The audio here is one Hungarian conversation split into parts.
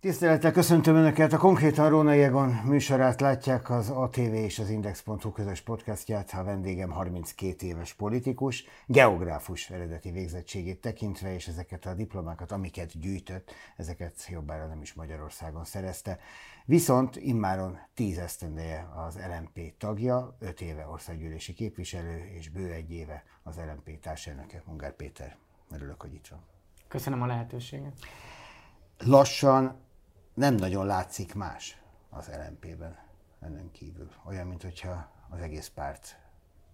Tisztelettel köszöntöm Önöket! A Konkrétan Róna Jegon műsorát látják az ATV és az Index.hu közös podcastját. A vendégem 32 éves politikus, geográfus eredeti végzettségét tekintve, és ezeket a diplomákat, amiket gyűjtött, ezeket jobbára nem is Magyarországon szerezte. Viszont immáron 10 esztendeje az LMP tagja, 5 éve országgyűlési képviselő, és bő egy éve az LMP társelnöke, Ungár Péter. Örülök, hogy itt van. Köszönöm a lehetőséget. Lassan nem nagyon látszik más az LMP-ben ennen kívül. Olyan, mintha az egész párt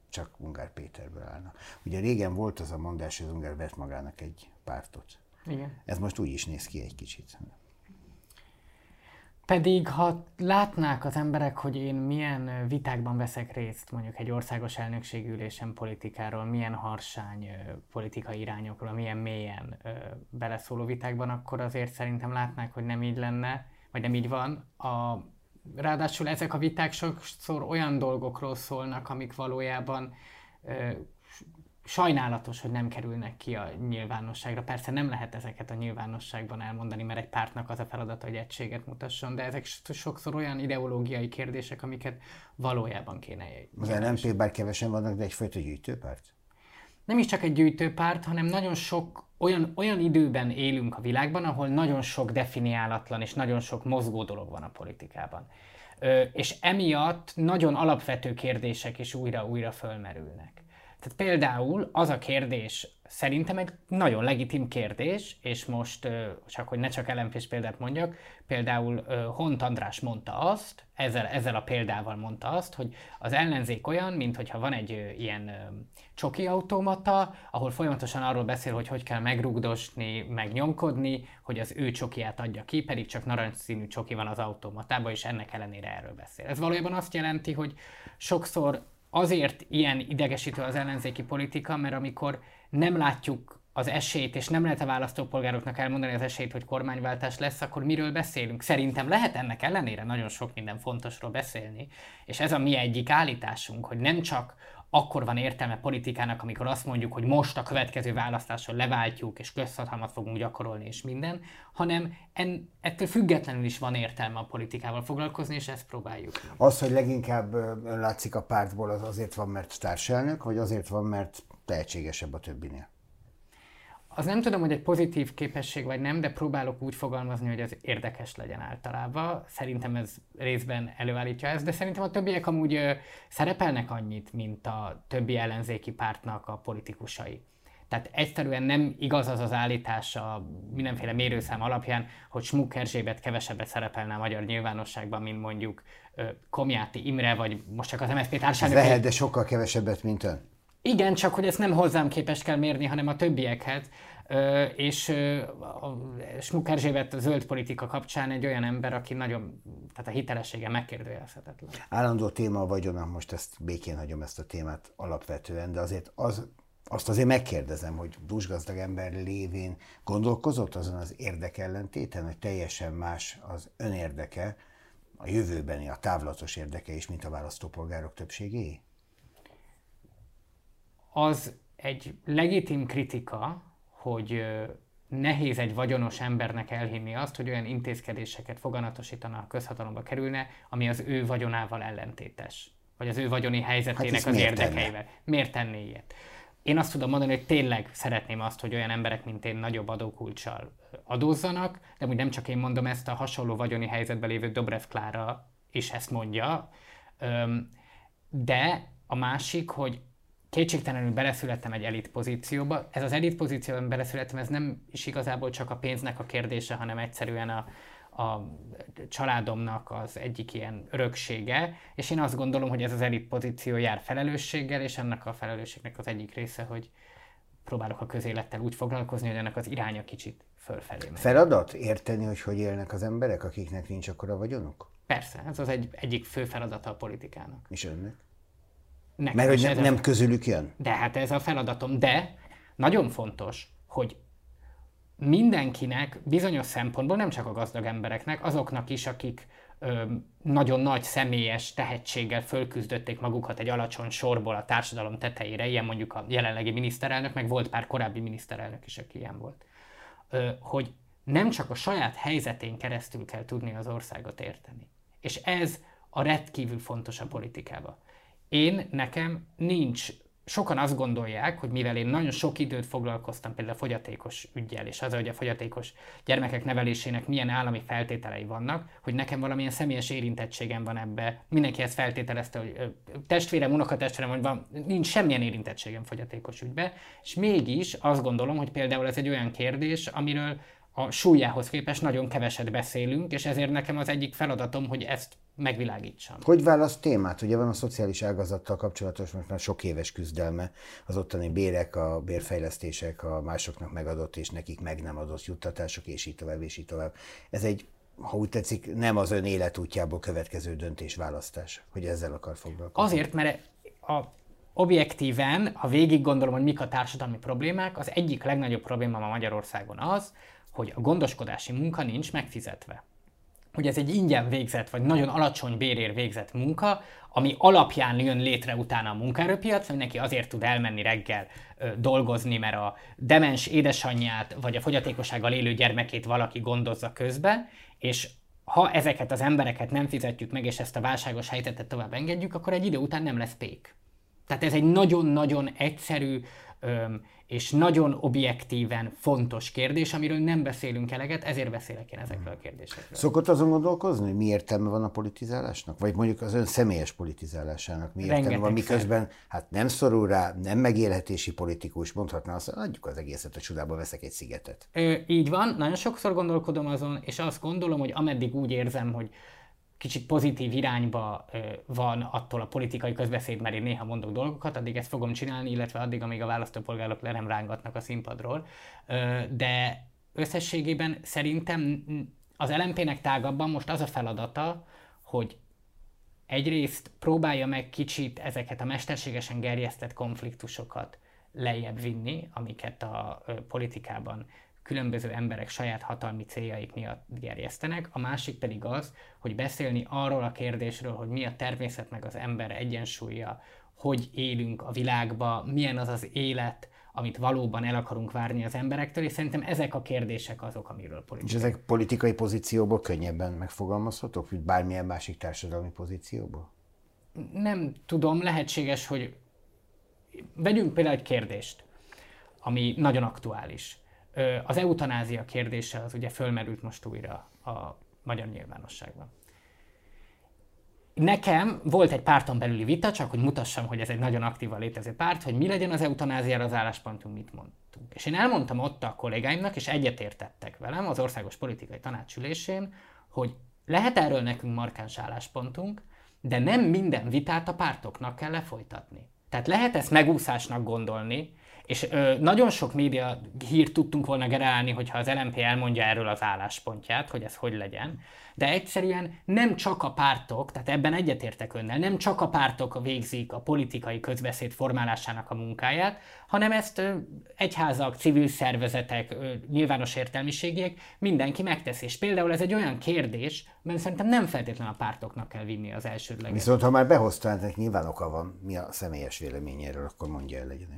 csak Ungár Péterből állna. Ugye régen volt az a mondás, hogy az Ungár vett magának egy pártot. Igen. Ez most úgy is néz ki egy kicsit. Pedig, ha látnák az emberek, hogy én milyen vitákban veszek részt, mondjuk egy országos elnökségülésen politikáról, milyen harsány politikai irányokról, milyen mélyen beleszóló vitákban, akkor azért szerintem látnák, hogy nem így lenne, vagy nem így van. A, ráadásul ezek a viták sokszor olyan dolgokról szólnak, amik valójában sajnálatos, hogy nem kerülnek ki a nyilvánosságra. Persze nem lehet ezeket a nyilvánosságban elmondani, mert egy pártnak az a feladata, hogy egységet mutasson, de ezek sokszor olyan ideológiai kérdések, amiket valójában kéne. Az LNP bár kevesen vannak, de egyfajta gyűjtőpárt? Nem is csak egy gyűjtőpárt, hanem nagyon sok olyan, olyan időben élünk a világban, ahol nagyon sok definiálatlan és nagyon sok mozgó dolog van a politikában. Ö, és emiatt nagyon alapvető kérdések is újra-újra fölmerülnek. Tehát például az a kérdés, szerintem egy nagyon legitim kérdés, és most csak, hogy ne csak lmp példát mondjak, például Hont András mondta azt, ezzel, ezzel a példával mondta azt, hogy az ellenzék olyan, mint hogyha van egy ilyen csoki automata, ahol folyamatosan arról beszél, hogy hogy kell megrugdosni, megnyomkodni, hogy az ő csokiát adja ki, pedig csak narancsszínű csoki van az automatában, és ennek ellenére erről beszél. Ez valójában azt jelenti, hogy sokszor azért ilyen idegesítő az ellenzéki politika, mert amikor nem látjuk az esélyt, és nem lehet a választópolgároknak elmondani az esélyt, hogy kormányváltás lesz, akkor miről beszélünk? Szerintem lehet ennek ellenére nagyon sok minden fontosról beszélni, és ez a mi egyik állításunk, hogy nem csak akkor van értelme politikának, amikor azt mondjuk, hogy most a következő választáson leváltjuk, és közhatalmat fogunk gyakorolni, és minden, hanem en, ettől függetlenül is van értelme a politikával foglalkozni, és ezt próbáljuk. Az, hogy leginkább látszik a pártból, az azért van, mert társelnök, vagy azért van, mert tehetségesebb a többinél? Az nem tudom, hogy egy pozitív képesség vagy nem, de próbálok úgy fogalmazni, hogy ez érdekes legyen általában. Szerintem ez részben előállítja ezt, de szerintem a többiek amúgy ö, szerepelnek annyit, mint a többi ellenzéki pártnak a politikusai. Tehát egyszerűen nem igaz az az állítás a mindenféle mérőszám alapján, hogy Smuk Erzsébet kevesebbet szerepelne a magyar nyilvánosságban, mint mondjuk Komjáti Imre, vagy most csak az MSZP társadalmi. Lehet, de sokkal kevesebbet, mint ön. Igen, csak hogy ezt nem hozzám képes kell mérni, hanem a többiekhez. Ö, és ö, a Smuk Erzsébet a zöld politika kapcsán egy olyan ember, aki nagyon, tehát a hitelessége megkérdőjelezhetetlen. Állandó téma a vagyona, most ezt békén hagyom ezt a témát alapvetően, de azért az, azt azért megkérdezem, hogy dúsgazdag ember lévén gondolkozott azon az érdekellentéten, hogy teljesen más az önérdeke, a jövőbeni, a távlatos érdeke is, mint a választópolgárok többségé? Az egy legitim kritika, hogy nehéz egy vagyonos embernek elhinni azt, hogy olyan intézkedéseket foganatosítana a közhatalomba kerülne, ami az ő vagyonával ellentétes. Vagy az ő vagyoni helyzetének hát az érdekeivel. Tenne? Miért tenné ilyet? Én azt tudom mondani, hogy tényleg szeretném azt, hogy olyan emberek, mint én, nagyobb adókulcsal adózzanak, de úgy nem csak én mondom ezt, a hasonló vagyoni helyzetben lévő Dobrev Klára is ezt mondja. De a másik, hogy kétségtelenül beleszülettem egy elit pozícióba. Ez az elit pozícióban beleszülettem, ez nem is igazából csak a pénznek a kérdése, hanem egyszerűen a, a családomnak az egyik ilyen öröksége, és én azt gondolom, hogy ez az elit pozíció jár felelősséggel, és ennek a felelősségnek az egyik része, hogy próbálok a közélettel úgy foglalkozni, hogy ennek az iránya kicsit fölfelé megy. Feladat érteni, hogy hogy élnek az emberek, akiknek nincs akkora vagyonuk? Persze, ez az egy, egyik fő feladata a politikának. És önnek? Nekem Mert hogy nem, nem közülük jön? De hát ez a feladatom. De nagyon fontos, hogy mindenkinek bizonyos szempontból, nem csak a gazdag embereknek, azoknak is, akik ö, nagyon nagy személyes tehetséggel fölküzdötték magukat egy alacsony sorból a társadalom tetejére, ilyen mondjuk a jelenlegi miniszterelnök, meg volt pár korábbi miniszterelnök is, aki ilyen volt. Ö, hogy nem csak a saját helyzetén keresztül kell tudni az országot érteni. És ez a rendkívül fontos a politikában. Én, nekem nincs sokan azt gondolják, hogy mivel én nagyon sok időt foglalkoztam például a fogyatékos ügyjel, és az, hogy a fogyatékos gyermekek nevelésének milyen állami feltételei vannak, hogy nekem valamilyen személyes érintettségem van ebbe. Mindenki ezt feltételezte, hogy testvérem, unokatestvérem, vagy van, nincs semmilyen érintettségem fogyatékos ügybe, és mégis azt gondolom, hogy például ez egy olyan kérdés, amiről a súlyához képest nagyon keveset beszélünk, és ezért nekem az egyik feladatom, hogy ezt megvilágítsam. Hogy választ témát? Ugye van a szociális ágazattal kapcsolatos most már sok éves küzdelme, az ottani bérek, a bérfejlesztések, a másoknak megadott és nekik meg nem adott juttatások, és így tovább, és így tovább. Ez egy, ha úgy tetszik, nem az ön életútjából következő döntés választás, hogy ezzel akar foglalkozni. Azért, mert a objektíven, ha végig gondolom, hogy mik a társadalmi problémák, az egyik legnagyobb probléma ma Magyarországon az, hogy a gondoskodási munka nincs megfizetve hogy ez egy ingyen végzett, vagy nagyon alacsony bérér végzett munka, ami alapján jön létre utána a munkaerőpiac, hogy neki azért tud elmenni reggel ö, dolgozni, mert a demens édesanyját, vagy a fogyatékossággal élő gyermekét valaki gondozza közbe, és ha ezeket az embereket nem fizetjük meg, és ezt a válságos helyzetet tovább engedjük, akkor egy idő után nem lesz pék. Tehát ez egy nagyon-nagyon egyszerű, és nagyon objektíven fontos kérdés, amiről nem beszélünk eleget, ezért beszélek én ezekről a kérdésekről. Szokott azon gondolkozni, hogy mi értelme van a politizálásnak? Vagy mondjuk az ön személyes politizálásának mi értelme Rengeteg van, miközben hát nem szorul rá, nem megélhetési politikus, mondhatná azt, hogy adjuk az egészet a csodába, veszek egy szigetet. Ö, így van, nagyon sokszor gondolkodom azon, és azt gondolom, hogy ameddig úgy érzem, hogy kicsit pozitív irányba van attól a politikai közbeszéd, mert én néha mondok dolgokat, addig ezt fogom csinálni, illetve addig, amíg a választópolgárok le nem rángatnak a színpadról. De összességében szerintem az LMP-nek tágabban most az a feladata, hogy egyrészt próbálja meg kicsit ezeket a mesterségesen gerjesztett konfliktusokat lejjebb vinni, amiket a politikában különböző emberek saját hatalmi céljaik miatt gerjesztenek, a másik pedig az, hogy beszélni arról a kérdésről, hogy mi a természet meg az ember egyensúlya, hogy élünk a világba, milyen az az élet, amit valóban el akarunk várni az emberektől, és szerintem ezek a kérdések azok, amiről politikai. És ezek politikai pozícióból könnyebben megfogalmazhatók, mint bármilyen másik társadalmi pozícióból? Nem tudom, lehetséges, hogy vegyünk például egy kérdést, ami nagyon aktuális. Az eutanázia kérdése az ugye fölmerült most újra a magyar nyilvánosságban. Nekem volt egy párton belüli vita, csak hogy mutassam, hogy ez egy nagyon aktívan létező párt, hogy mi legyen az eutanáziára az álláspontunk, mit mondtunk. És én elmondtam ott a kollégáimnak, és egyetértettek velem az Országos Politikai Tanácsülésén, hogy lehet erről nekünk markáns álláspontunk, de nem minden vitát a pártoknak kell lefolytatni. Tehát lehet ezt megúszásnak gondolni, és ö, nagyon sok média hírt tudtunk volna generálni, hogyha az LMP elmondja erről az álláspontját, hogy ez hogy legyen. De egyszerűen nem csak a pártok, tehát ebben egyetértek önnel, nem csak a pártok végzik a politikai közbeszéd formálásának a munkáját, hanem ezt ö, egyházak, civil szervezetek, ö, nyilvános értelmiségiek mindenki megteszi. És például ez egy olyan kérdés, mert szerintem nem feltétlenül a pártoknak kell vinni az elsődleges. Viszont ha már behozta, ennek nyilván oka van, mi a személyes véleményéről, akkor mondja el, legyen.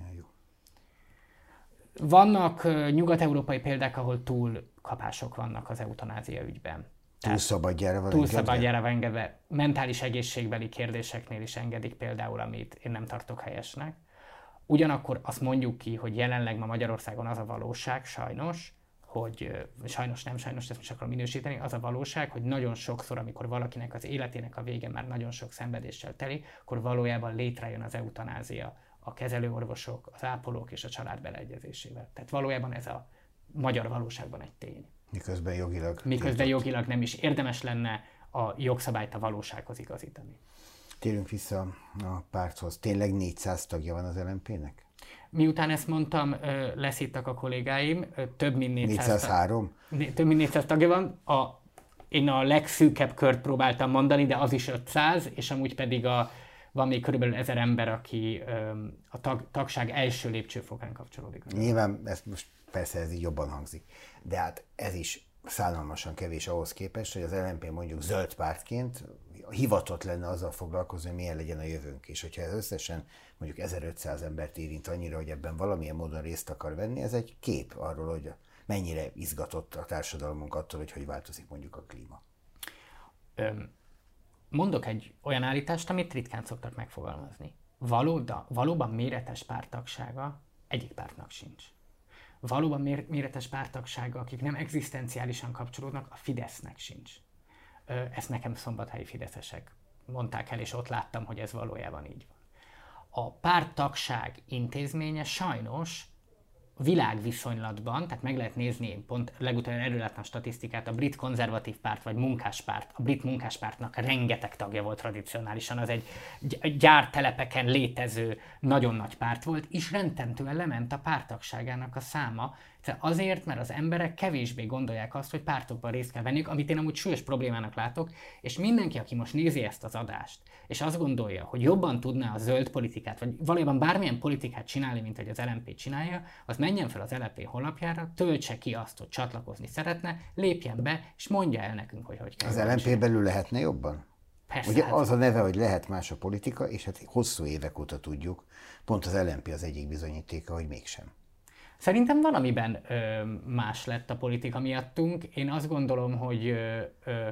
Vannak nyugat-európai példák, ahol túlkapások vannak az eutanázia ügyben. Túl szabadjára van Túl szabadjára van engedve. Mentális egészségbeli kérdéseknél is engedik például, amit én nem tartok helyesnek. Ugyanakkor azt mondjuk ki, hogy jelenleg ma Magyarországon az a valóság, sajnos, hogy sajnos nem, sajnos ezt most akarom minősíteni, az a valóság, hogy nagyon sokszor, amikor valakinek az életének a vége már nagyon sok szenvedéssel teli, akkor valójában létrejön az eutanázia a kezelőorvosok, az ápolók és a család beleegyezésével. Tehát valójában ez a magyar valóságban egy tény. Miközben jogilag. Miközben tiltott. jogilag nem is érdemes lenne a jogszabályt a valósághoz igazítani. Térjünk vissza a párthoz. Tényleg 400 tagja van az LMP-nek? Miután ezt mondtam, leszíttak a kollégáim, több mint 400, 403? Tag, több mint 400 tagja van. A, én a legszűkebb kört próbáltam mondani, de az is 500, és amúgy pedig a van még körülbelül ezer ember, aki a tag, tagság első lépcsőfokán kapcsolódik. Nyilván ez most persze ez így jobban hangzik, de hát ez is szállalmasan kevés ahhoz képest, hogy az LNP mondjuk zöld pártként hivatott lenne azzal foglalkozni, hogy milyen legyen a jövőnk. És hogyha ez összesen mondjuk 1500 embert érint annyira, hogy ebben valamilyen módon részt akar venni, ez egy kép arról, hogy mennyire izgatott a társadalmunk attól, hogy hogy változik mondjuk a klíma. Öm, mondok egy olyan állítást, amit ritkán szoktak megfogalmazni. Valóda, valóban méretes pártagsága egyik pártnak sincs. Valóban méretes pártagsága, akik nem egzisztenciálisan kapcsolódnak, a Fidesznek sincs. Ezt nekem szombathelyi fideszesek mondták el, és ott láttam, hogy ez valójában így van. A pártagság intézménye sajnos világviszonylatban, tehát meg lehet nézni, pont legutóbb erről láttam statisztikát, a brit konzervatív párt vagy munkáspárt, a brit munkáspártnak rengeteg tagja volt tradicionálisan, az egy gyártelepeken létező nagyon nagy párt volt, és rendtentően lement a pártagságának a száma, Azért, mert az emberek kevésbé gondolják azt, hogy pártokban részt kell venniük, amit én amúgy súlyos problémának látok, és mindenki, aki most nézi ezt az adást, és azt gondolja, hogy jobban tudná a zöld politikát, vagy valójában bármilyen politikát csinálni, mint hogy az LMP csinálja, az menjen fel az LMP honlapjára, töltse ki azt, hogy csatlakozni szeretne, lépjen be, és mondja el nekünk, hogy hogy kell. Az LMP belül lehetne jobban? Persze, Ugye hát... az a neve, hogy lehet más a politika, és hát hosszú évek óta tudjuk, pont az LMP az egyik bizonyítéka, hogy mégsem. Szerintem valamiben ö, más lett a politika miattunk. Én azt gondolom, hogy ö, ö,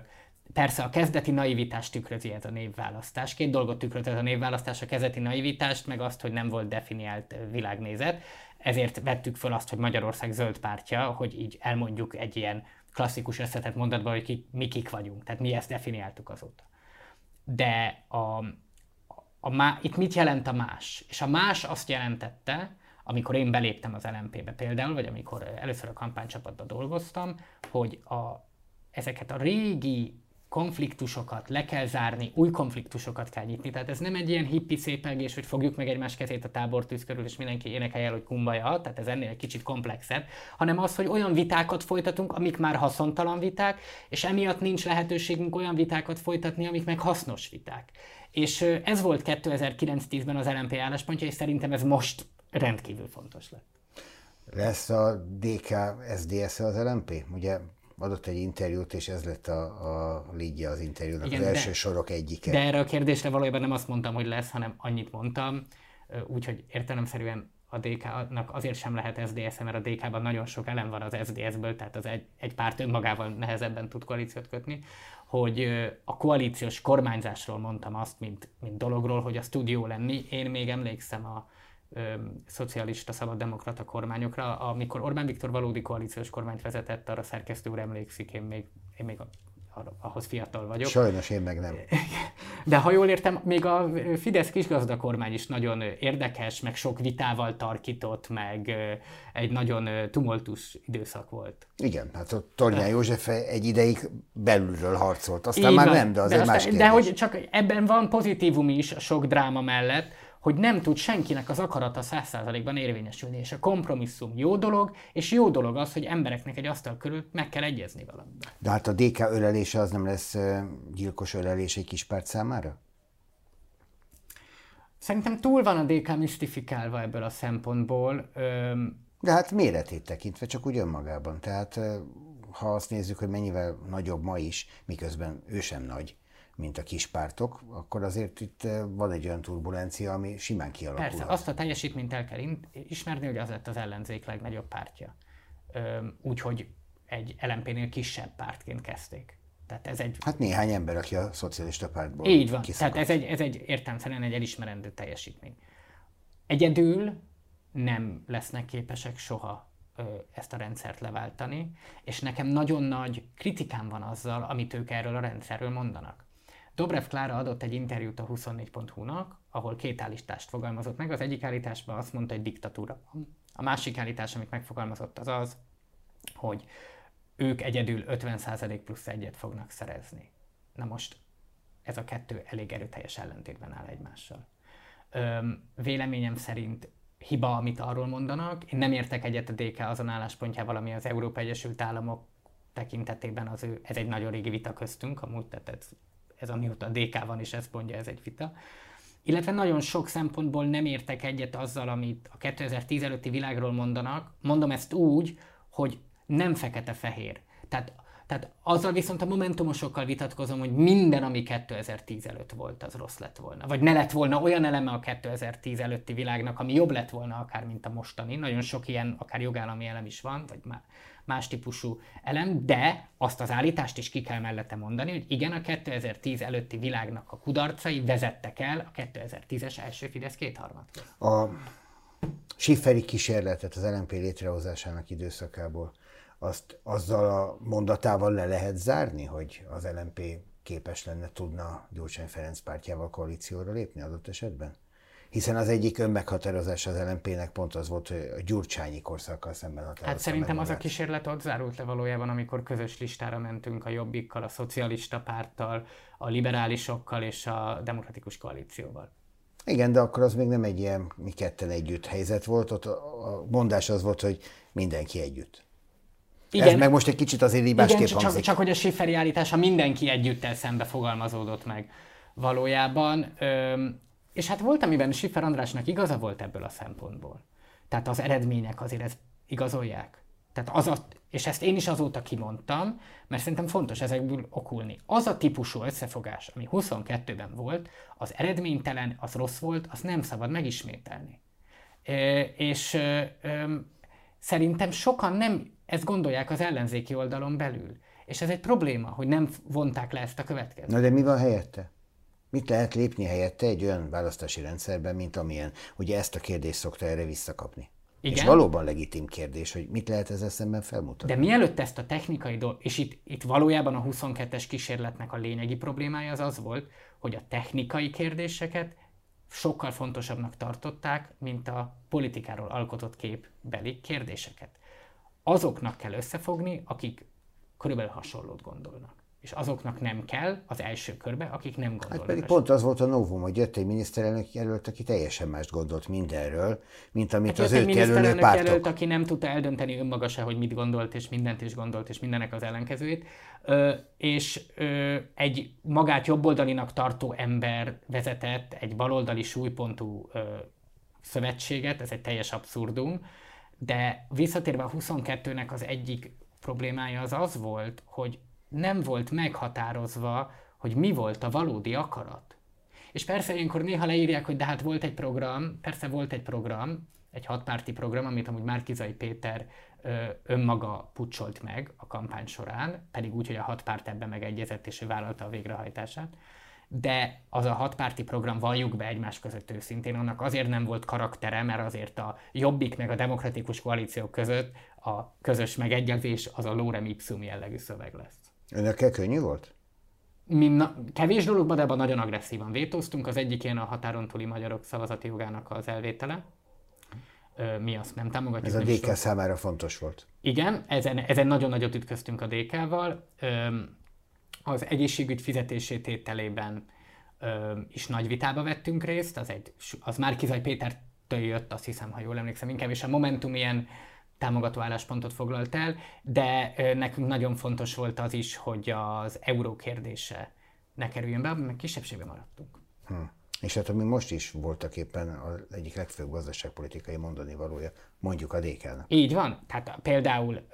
persze a kezdeti naivitást tükrözi ez a névválasztás. Két dolgot tükröz ez a névválasztás, a kezdeti naivitást, meg azt, hogy nem volt definiált világnézet. Ezért vettük föl azt, hogy Magyarország zöld pártja, hogy így elmondjuk egy ilyen klasszikus összetett mondatban, hogy ki, mi kik vagyunk. Tehát mi ezt definiáltuk azóta. De a, a má, itt mit jelent a más? És a más azt jelentette, amikor én beléptem az LMP-be például, vagy amikor először a kampánycsapatban dolgoztam, hogy a, ezeket a régi konfliktusokat le kell zárni, új konfliktusokat kell nyitni. Tehát ez nem egy ilyen hippi szépelgés, hogy fogjuk meg egymás kezét a tábortűz körül, és mindenki énekelje el, hogy kumbaja, tehát ez ennél egy kicsit komplexebb, hanem az, hogy olyan vitákat folytatunk, amik már haszontalan viták, és emiatt nincs lehetőségünk olyan vitákat folytatni, amik meg hasznos viták. És ez volt 2009-10-ben az LMP álláspontja, és szerintem ez most rendkívül fontos lett. Lesz a DK SZDSZ az LMP? Ugye adott egy interjút, és ez lett a, a lídje az interjúnak, Igen, az első de, sorok egyike. De erre a kérdésre valójában nem azt mondtam, hogy lesz, hanem annyit mondtam, úgyhogy értelemszerűen a DK-nak azért sem lehet SZDSZ, mert a DK-ban nagyon sok elem van az SZDSZ-ből, tehát az egy, egy párt önmagával nehezebben tud koalíciót kötni, hogy a koalíciós kormányzásról mondtam azt, mint, mint dologról, hogy az tud jó lenni. Én még emlékszem a, szocialista szabaddemokrata kormányokra. Amikor Orbán Viktor valódi koalíciós kormányt vezetett, arra szerkesztő úr emlékszik, én még, én még ahhoz fiatal vagyok. Sajnos én meg nem. De ha jól értem, még a Fidesz kisgazda kormány is nagyon érdekes, meg sok vitával tarkított, meg egy nagyon tumultus időszak volt. Igen, hát a Tornyán József egy ideig belülről harcolt, aztán Így már van, nem, de azért de más kérdés. De hogy csak ebben van pozitívum is a sok dráma mellett, hogy nem tud senkinek az akarata száz százalékban érvényesülni, és a kompromisszum jó dolog, és jó dolog az, hogy embereknek egy asztal körül meg kell egyezni valamiben. De hát a DK ölelése az nem lesz gyilkos ölelés egy kis párt számára? Szerintem túl van a DK misztifikálva ebből a szempontból. De hát méretét tekintve csak úgy önmagában. Tehát ha azt nézzük, hogy mennyivel nagyobb ma is, miközben ő sem nagy, mint a kis pártok, akkor azért itt eh, van egy olyan turbulencia, ami simán kialakul. Persze, azt a teljesítményt el kell ismerni, hogy az lett az ellenzék legnagyobb pártja. Úgyhogy egy LMP-nél kisebb pártként kezdték. Tehát ez egy... Hát néhány ember, aki a szocialista pártból Így van, kiszakadt. tehát ez egy, ez egy értelmszerűen egy elismerendő teljesítmény. Egyedül nem lesznek képesek soha ezt a rendszert leváltani, és nekem nagyon nagy kritikám van azzal, amit ők erről a rendszerről mondanak. Dobrev Klára adott egy interjút a 24.hu-nak, ahol két állítást fogalmazott meg. Az egyik állításban azt mondta, hogy diktatúra van. A másik állítás, amit megfogalmazott, az az, hogy ők egyedül 50% plusz egyet fognak szerezni. Na most ez a kettő elég erőteljes ellentétben áll egymással. Öm, véleményem szerint hiba, amit arról mondanak. Én nem értek egyet a DK azon álláspontjával, ami az Európa Egyesült Államok tekintetében az ő, ez egy nagyon régi vita köztünk, amúgy, tehát ez ez amióta a DK van, és ezt mondja, ez egy vita. Illetve nagyon sok szempontból nem értek egyet azzal, amit a 2010 előtti világról mondanak. Mondom ezt úgy, hogy nem fekete-fehér. Tehát Tehát azzal viszont a momentumosokkal vitatkozom, hogy minden, ami 2010 előtt volt, az rossz lett volna. Vagy ne lett volna olyan eleme a 2010 előtti világnak, ami jobb lett volna akár, mint a mostani. Nagyon sok ilyen, akár jogállami elem is van, vagy más típusú elem, de azt az állítást is ki kell mellette mondani, hogy igen, a 2010 előtti világnak a kudarcai vezettek el a 2010-es első Fidesz kétharmadhoz. A Sifferi kísérletet az LNP létrehozásának időszakából azt azzal a mondatával le lehet zárni, hogy az LNP képes lenne, tudna Gyurcsány Ferenc pártjával koalícióra lépni adott esetben? Hiszen az egyik önmeghatározás az LNP-nek pont az volt, hogy a gyurcsányi korszakkal szemben határozta Hát szerintem az a kísérlet ott zárult le valójában, amikor közös listára mentünk a Jobbikkal, a Szocialista Párttal, a liberálisokkal és a Demokratikus Koalícióval. Igen, de akkor az még nem egy ilyen mi ketten együtt helyzet volt, ott a mondás az volt, hogy mindenki együtt. Igen. Ez meg most egy kicsit azért libásképp Igen, csak, csak hogy a Schifferi állítása mindenki együttel szembe fogalmazódott meg valójában. Öm, és hát volt, amiben Schiffer Andrásnak igaza volt ebből a szempontból. Tehát az eredmények azért ezt igazolják. Tehát az a, és ezt én is azóta kimondtam, mert szerintem fontos ezekből okulni. Az a típusú összefogás, ami 22-ben volt, az eredménytelen, az rossz volt, az nem szabad megismételni. E, és e, szerintem sokan nem ezt gondolják az ellenzéki oldalon belül. És ez egy probléma, hogy nem vonták le ezt a következőt. Na de mi van helyette? Mit lehet lépni helyette egy olyan választási rendszerben, mint amilyen? Ugye ezt a kérdést szokta erre visszakapni. Igen. És valóban legitim kérdés, hogy mit lehet ezzel szemben felmutatni. De mielőtt ezt a technikai dolgot, és itt, itt valójában a 22-es kísérletnek a lényegi problémája az az volt, hogy a technikai kérdéseket sokkal fontosabbnak tartották, mint a politikáról alkotott képbeli kérdéseket. Azoknak kell összefogni, akik körülbelül hasonlót gondolnak és azoknak nem kell az első körbe, akik nem gondolnak. Hát pedig pont az volt a novum, hogy jött egy miniszterelnök jelölt, aki teljesen mást gondolt mindenről, mint amit hát az őt jelölő pártok. jelölt, aki nem tudta eldönteni önmaga se, hogy mit gondolt, és mindent is gondolt, és mindenek az ellenkezőjét. Ö, és ö, egy magát jobboldalinak tartó ember vezetett egy baloldali súlypontú ö, szövetséget, ez egy teljes abszurdum, de visszatérve a 22-nek az egyik problémája az az volt, hogy nem volt meghatározva, hogy mi volt a valódi akarat. És persze ilyenkor néha leírják, hogy de hát volt egy program, persze volt egy program, egy hatpárti program, amit amúgy Márkizai Péter ö, önmaga pucsolt meg a kampány során, pedig úgy, hogy a hat párt ebben megegyezett, és ő vállalta a végrehajtását. De az a hatpárti program, valljuk be egymás között őszintén, annak azért nem volt karaktere, mert azért a Jobbik meg a Demokratikus Koalíció között a közös megegyezés az a lorem ipsum jellegű szöveg lesz. Önökkel könnyű volt? Mi na, kevés dologban, de abban nagyon agresszívan vétóztunk. Az egyik ilyen a határon túli magyarok szavazati jogának az elvétele. Mi azt nem támogatjuk. Ez a DK számára fontos volt. Igen, ezen, ezen nagyon nagyot ütköztünk a DK-val. Az egészségügy fizetését tételében is nagy vitába vettünk részt. Az, egy, az már Kizaj Pétertől jött, azt hiszem, ha jól emlékszem, inkább, és a Momentum ilyen támogató álláspontot foglalt el, de nekünk nagyon fontos volt az is, hogy az euró kérdése ne kerüljön be, mert kisebbségben maradtunk. Hm. És hát ami most is voltak éppen az egyik legfőbb gazdaságpolitikai mondani valója, mondjuk a dk. Így van. Tehát például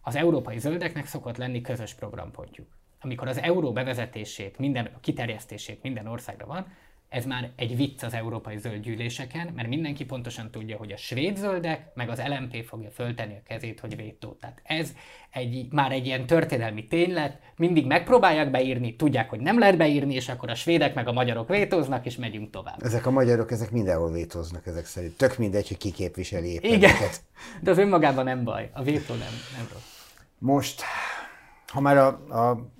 az európai zöldeknek szokott lenni közös programpontjuk. Amikor az euró bevezetését, minden, a kiterjesztését minden országra van, ez már egy vicc az európai zöldgyűléseken, mert mindenki pontosan tudja, hogy a svéd zöldek, meg az LMP fogja föltenni a kezét, hogy vétó. Tehát ez egy, már egy ilyen történelmi ténylet, mindig megpróbálják beírni, tudják, hogy nem lehet beírni, és akkor a svédek meg a magyarok vétóznak, és megyünk tovább. Ezek a magyarok, ezek mindenhol vétóznak ezek szerint. Tök mindegy, hogy ki képviseli éppen Igen, őket. de az önmagában nem baj, a vétó nem, nem rossz. Most, ha már a, a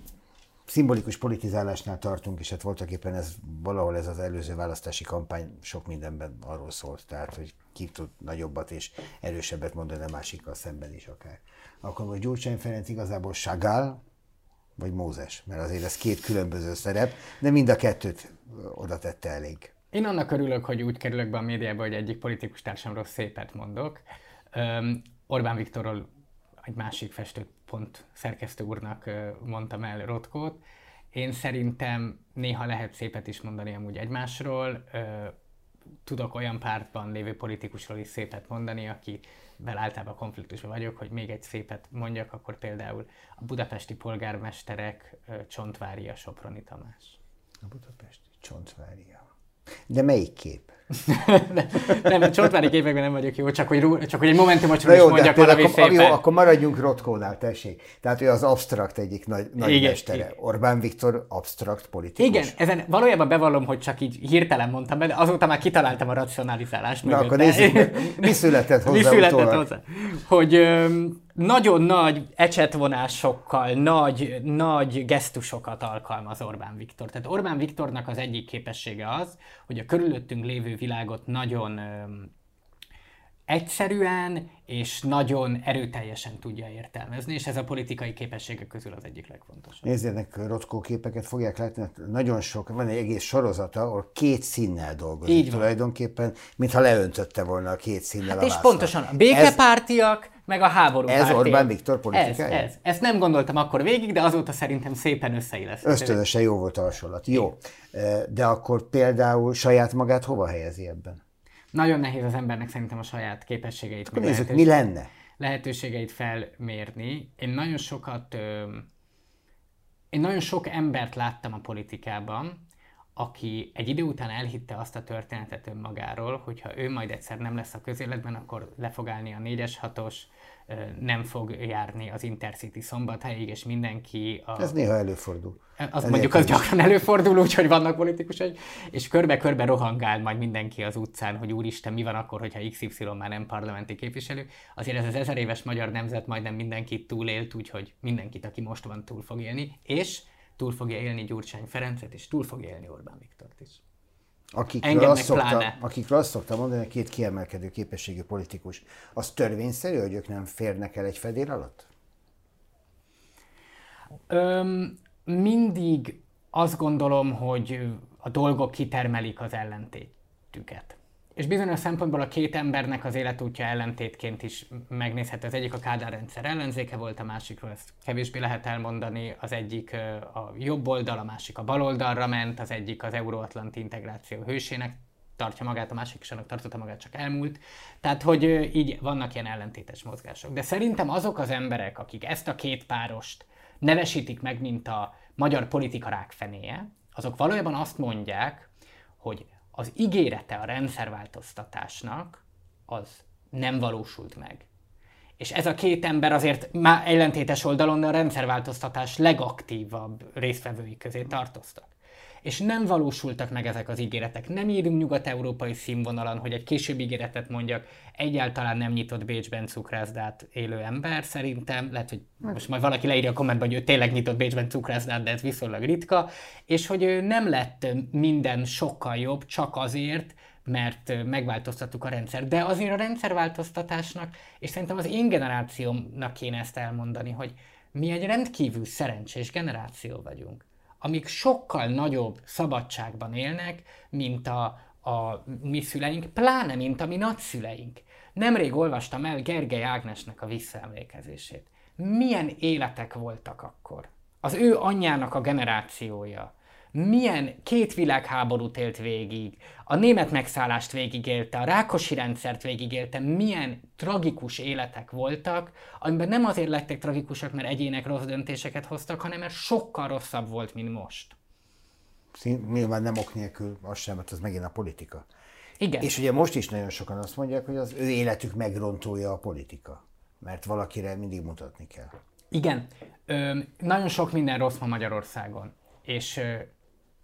szimbolikus politizálásnál tartunk, és hát voltak éppen ez valahol ez az előző választási kampány sok mindenben arról szólt, tehát hogy ki tud nagyobbat és erősebbet mondani a másikkal szemben is akár. Akkor hogy Gyurcsány Ferenc igazából Sagál, vagy Mózes, mert azért ez két különböző szerep, de mind a kettőt oda tette elég. Én annak örülök, hogy úgy kerülök be a médiába, hogy egyik politikus társamról szépet mondok. Orbán Viktorról egy másik festő pont szerkesztő úrnak mondtam el Rotkót. Én szerintem néha lehet szépet is mondani amúgy egymásról. tudok olyan pártban lévő politikusról is szépet mondani, aki általában konfliktusban vagyok, hogy még egy szépet mondjak, akkor például a budapesti polgármesterek Csontvária Soproni Tamás. A budapesti Csontvária. De melyik kép? nem, a csontvári képekben nem vagyok jó, csak hogy, csak hogy egy momentumot is mondjak valami akkor, szépen. Jó, akkor maradjunk Rotkónál, tessék. Tehát ő az abstrakt egyik nagy, nagy igen, mestere. Igen. Orbán Viktor abstrakt politikus. Igen, ezen valójában bevallom, hogy csak így hirtelen mondtam be, de azóta már kitaláltam a racionalizálást. Na akkor nézzük, mi született hozzá Mi született hozzá? Hogy nagyon nagy ecsetvonásokkal, nagy, nagy gesztusokat alkalmaz Orbán Viktor. Tehát Orbán Viktornak az egyik képessége az, hogy a körülöttünk lévő világot nagyon egyszerűen és nagyon erőteljesen tudja értelmezni, és ez a politikai képességek közül az egyik legfontosabb. Nézzének, Rotkó képeket fogják látni, nagyon sok, van egy egész sorozata, ahol két színnel dolgozik Így van. tulajdonképpen, mintha leöntötte volna a két színnel hát a És vászon. pontosan, a békepártiak, ez, meg a háború Ez pártiak. Orbán Viktor politikája? Ez, ez. Ezt nem gondoltam akkor végig, de azóta szerintem szépen összeillesztett. Ösztönösen jó volt a hasonlat. Jó. De akkor például saját magát hova helyezi ebben? Nagyon nehéz az embernek szerintem a saját képességeit. Akkor nézzük, mi lenne? Lehetőségeit felmérni. Én nagyon sokat, én nagyon sok embert láttam a politikában, aki egy idő után elhitte azt a történetet önmagáról, hogyha ő majd egyszer nem lesz a közéletben, akkor le fog állni a 4-es, 6-os, nem fog járni az Intercity szombathelyig, és mindenki... A... Ez néha előfordul. Az mondjuk az gyakran előfordul, úgyhogy vannak politikusok, és körbe-körbe rohangál majd mindenki az utcán, hogy úristen, mi van akkor, hogyha XY már nem parlamenti képviselő. Azért ez az ezer éves magyar nemzet majdnem mindenkit túlélt, úgyhogy mindenkit, aki most van, túl fog élni, és túl fogja élni Gyurcsány Ferencet, és túl fogja élni Orbán Viktort is. Akikről azt, szokta, akikről azt szokta mondani, hogy két kiemelkedő képességű politikus, az törvényszerű, hogy ők nem férnek el egy fedél alatt? Öm, mindig azt gondolom, hogy a dolgok kitermelik az ellentétüket. És bizonyos szempontból a két embernek az életútja ellentétként is megnézhető. Az egyik a Kádár rendszer ellenzéke volt, a másikról ezt kevésbé lehet elmondani. Az egyik a jobb oldal, a másik a bal oldalra ment, az egyik az euróatlanti integráció hősének tartja magát, a másik is annak tartotta magát, csak elmúlt. Tehát, hogy így vannak ilyen ellentétes mozgások. De szerintem azok az emberek, akik ezt a két párost nevesítik meg, mint a magyar politika rákfenéje, azok valójában azt mondják, hogy az ígérete a rendszerváltoztatásnak az nem valósult meg. És ez a két ember azért már ellentétes oldalon a rendszerváltoztatás legaktívabb résztvevői közé tartoztak és nem valósultak meg ezek az ígéretek. Nem írunk nyugat-európai színvonalon, hogy egy később ígéretet mondjak, egyáltalán nem nyitott Bécsben cukrászdát élő ember szerintem, lehet, hogy most majd valaki leírja a kommentben, hogy ő tényleg nyitott Bécsben cukrászdát, de ez viszonylag ritka, és hogy ő nem lett minden sokkal jobb csak azért, mert megváltoztattuk a rendszer. De azért a rendszerváltoztatásnak, és szerintem az én generációmnak kéne ezt elmondani, hogy mi egy rendkívül szerencsés generáció vagyunk amik sokkal nagyobb szabadságban élnek, mint a, a mi szüleink, pláne mint a mi nagyszüleink. Nemrég olvastam el Gergely Ágnesnek a visszaemlékezését. Milyen életek voltak akkor? Az ő anyjának a generációja milyen két világháborút élt végig, a német megszállást végigélte, a rákosi rendszert végigélte, milyen tragikus életek voltak, amiben nem azért lettek tragikusak, mert egyének rossz döntéseket hoztak, hanem mert sokkal rosszabb volt, mint most. Nyilván nem ok nélkül, az sem, mert az megint a politika. Igen. És ugye most is nagyon sokan azt mondják, hogy az ő életük megrontója a politika, mert valakire mindig mutatni kell. Igen. Ö, nagyon sok minden rossz ma Magyarországon. És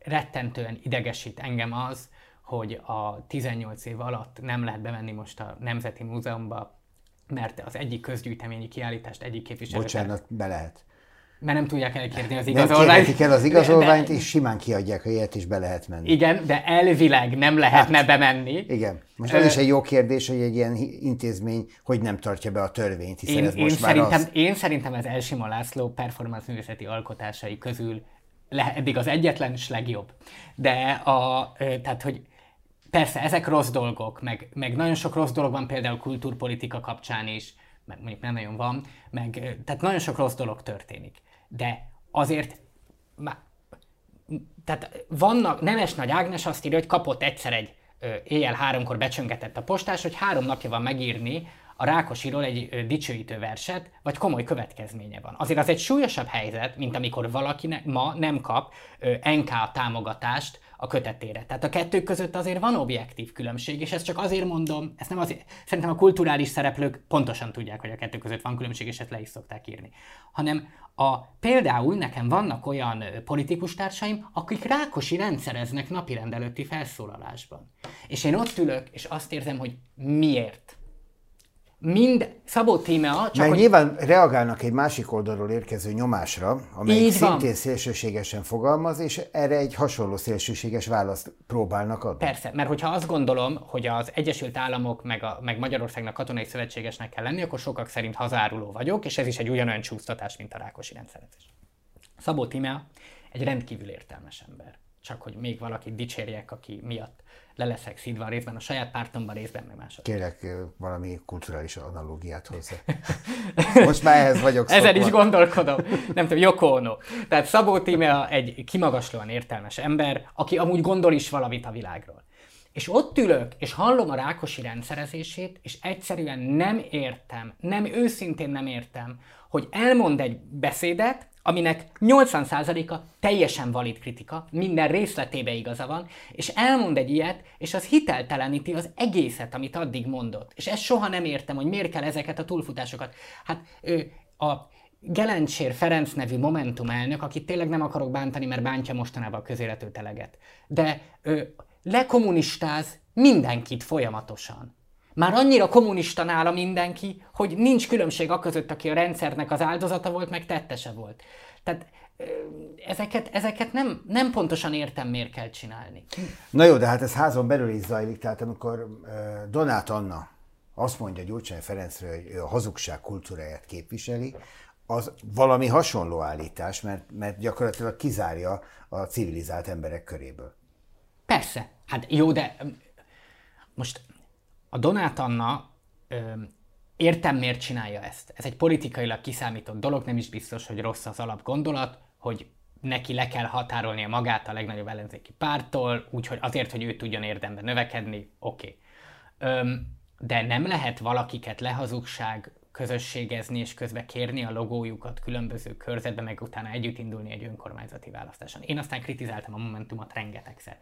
rettentően idegesít engem az, hogy a 18 év alatt nem lehet bemenni most a Nemzeti Múzeumba, mert az egyik közgyűjteményi kiállítást egyik képviselő... Bocsánat, be lehet. Mert nem tudják elkérni az igazolványt. Nem el az igazolványt, de, és simán kiadják, hogy ilyet is be lehet menni. Igen, de elvileg nem lehetne hát, bemenni. Igen. Most ez is egy jó kérdés, hogy egy ilyen intézmény hogy nem tartja be a törvényt, hiszen én, ez most én már szerintem, az... Én szerintem ez Elsima László performance művészeti alkotásai közül le, eddig az egyetlen és legjobb. De a, tehát, hogy persze ezek rossz dolgok, meg, meg nagyon sok rossz dolog van például kultúrpolitika kapcsán is, meg mondjuk nem nagyon van, meg, tehát nagyon sok rossz dolog történik. De azért, tehát vannak, Nemes Nagy Ágnes azt írja, hogy kapott egyszer egy éjjel háromkor becsöngetett a postás, hogy három napja van megírni a Rákosiról egy dicsőítő verset, vagy komoly következménye van. Azért az egy súlyosabb helyzet, mint amikor valaki ne, ma nem kap NK támogatást a kötetére. Tehát a kettő között azért van objektív különbség, és ezt csak azért mondom, ezt nem azért, szerintem a kulturális szereplők pontosan tudják, hogy a kettő között van különbség, és ezt le is szokták írni. Hanem a, például nekem vannak olyan politikus társaim, akik Rákosi rendszereznek napirendelőtti felszólalásban. És én ott ülök, és azt érzem, hogy miért? Mind Szabó Tímea... Csak Mert hogy... nyilván reagálnak egy másik oldalról érkező nyomásra, amely szintén szélsőségesen fogalmaz, és erre egy hasonló szélsőséges választ próbálnak adni. Persze, mert hogyha azt gondolom, hogy az Egyesült Államok meg, a, meg Magyarországnak katonai szövetségesnek kell lenni, akkor sokak szerint hazáruló vagyok, és ez is egy ugyanolyan csúsztatás, mint a Rákosi rendszerezés. Szabó Tímea egy rendkívül értelmes ember. Csak hogy még valakit dicsérjek, aki miatt le leszek szidva részben a saját pártomban, részben meg mások. Kérek valami kulturális analógiát hozzá. Most már ehhez vagyok szokva. Ezen is gondolkodom. Nem tudom, Yoko Ono. Tehát Szabó Tímea egy kimagaslóan értelmes ember, aki amúgy gondol is valamit a világról. És ott ülök, és hallom a Rákosi rendszerezését, és egyszerűen nem értem, nem őszintén nem értem, hogy elmond egy beszédet, aminek 80%-a teljesen valid kritika, minden részletébe igaza van, és elmond egy ilyet, és az hitelteleníti az egészet, amit addig mondott. És ezt soha nem értem, hogy miért kell ezeket a túlfutásokat. Hát ő, a Gelencsér Ferenc nevű Momentum elnök, akit tényleg nem akarok bántani, mert bántja mostanában a közélető teleget, de ő lekommunistáz mindenkit folyamatosan. Már annyira kommunista nála mindenki, hogy nincs különbség a között, aki a rendszernek az áldozata volt, meg tettese volt. Tehát ezeket, ezeket nem, nem pontosan értem, miért kell csinálni. Na jó, de hát ez házon belül is zajlik, tehát amikor Donát Anna azt mondja Gyurcsány Ferencről, hogy ő a hazugság kultúráját képviseli, az valami hasonló állítás, mert, mert gyakorlatilag kizárja a civilizált emberek köréből. Persze, hát jó, de most a Donát Anna értem, miért csinálja ezt. Ez egy politikailag kiszámított dolog, nem is biztos, hogy rossz az alapgondolat, hogy neki le kell határolnia magát a legnagyobb ellenzéki pártól, úgyhogy azért, hogy ő tudjon érdemben növekedni, oké. Okay. De nem lehet valakiket lehazugság közösségezni és közben kérni a logójukat különböző körzetbe, meg utána együtt indulni egy önkormányzati választáson. Én aztán kritizáltam a Momentumot rengetegszer.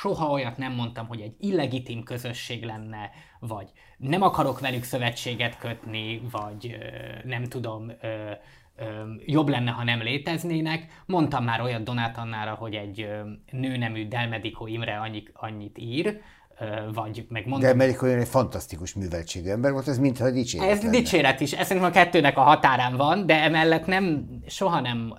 Soha olyat nem mondtam, hogy egy illegitim közösség lenne, vagy nem akarok velük szövetséget kötni, vagy nem tudom, jobb lenne, ha nem léteznének. Mondtam már olyat Donát Annára, hogy egy nőnemű Delmediko Imre annyit ír, vagy megmondom... De Amerika olyan egy fantasztikus műveltségű ember volt, ez mintha dicséret Ez lenne. dicséret is, ez szerintem a kettőnek a határán van, de emellett nem, soha nem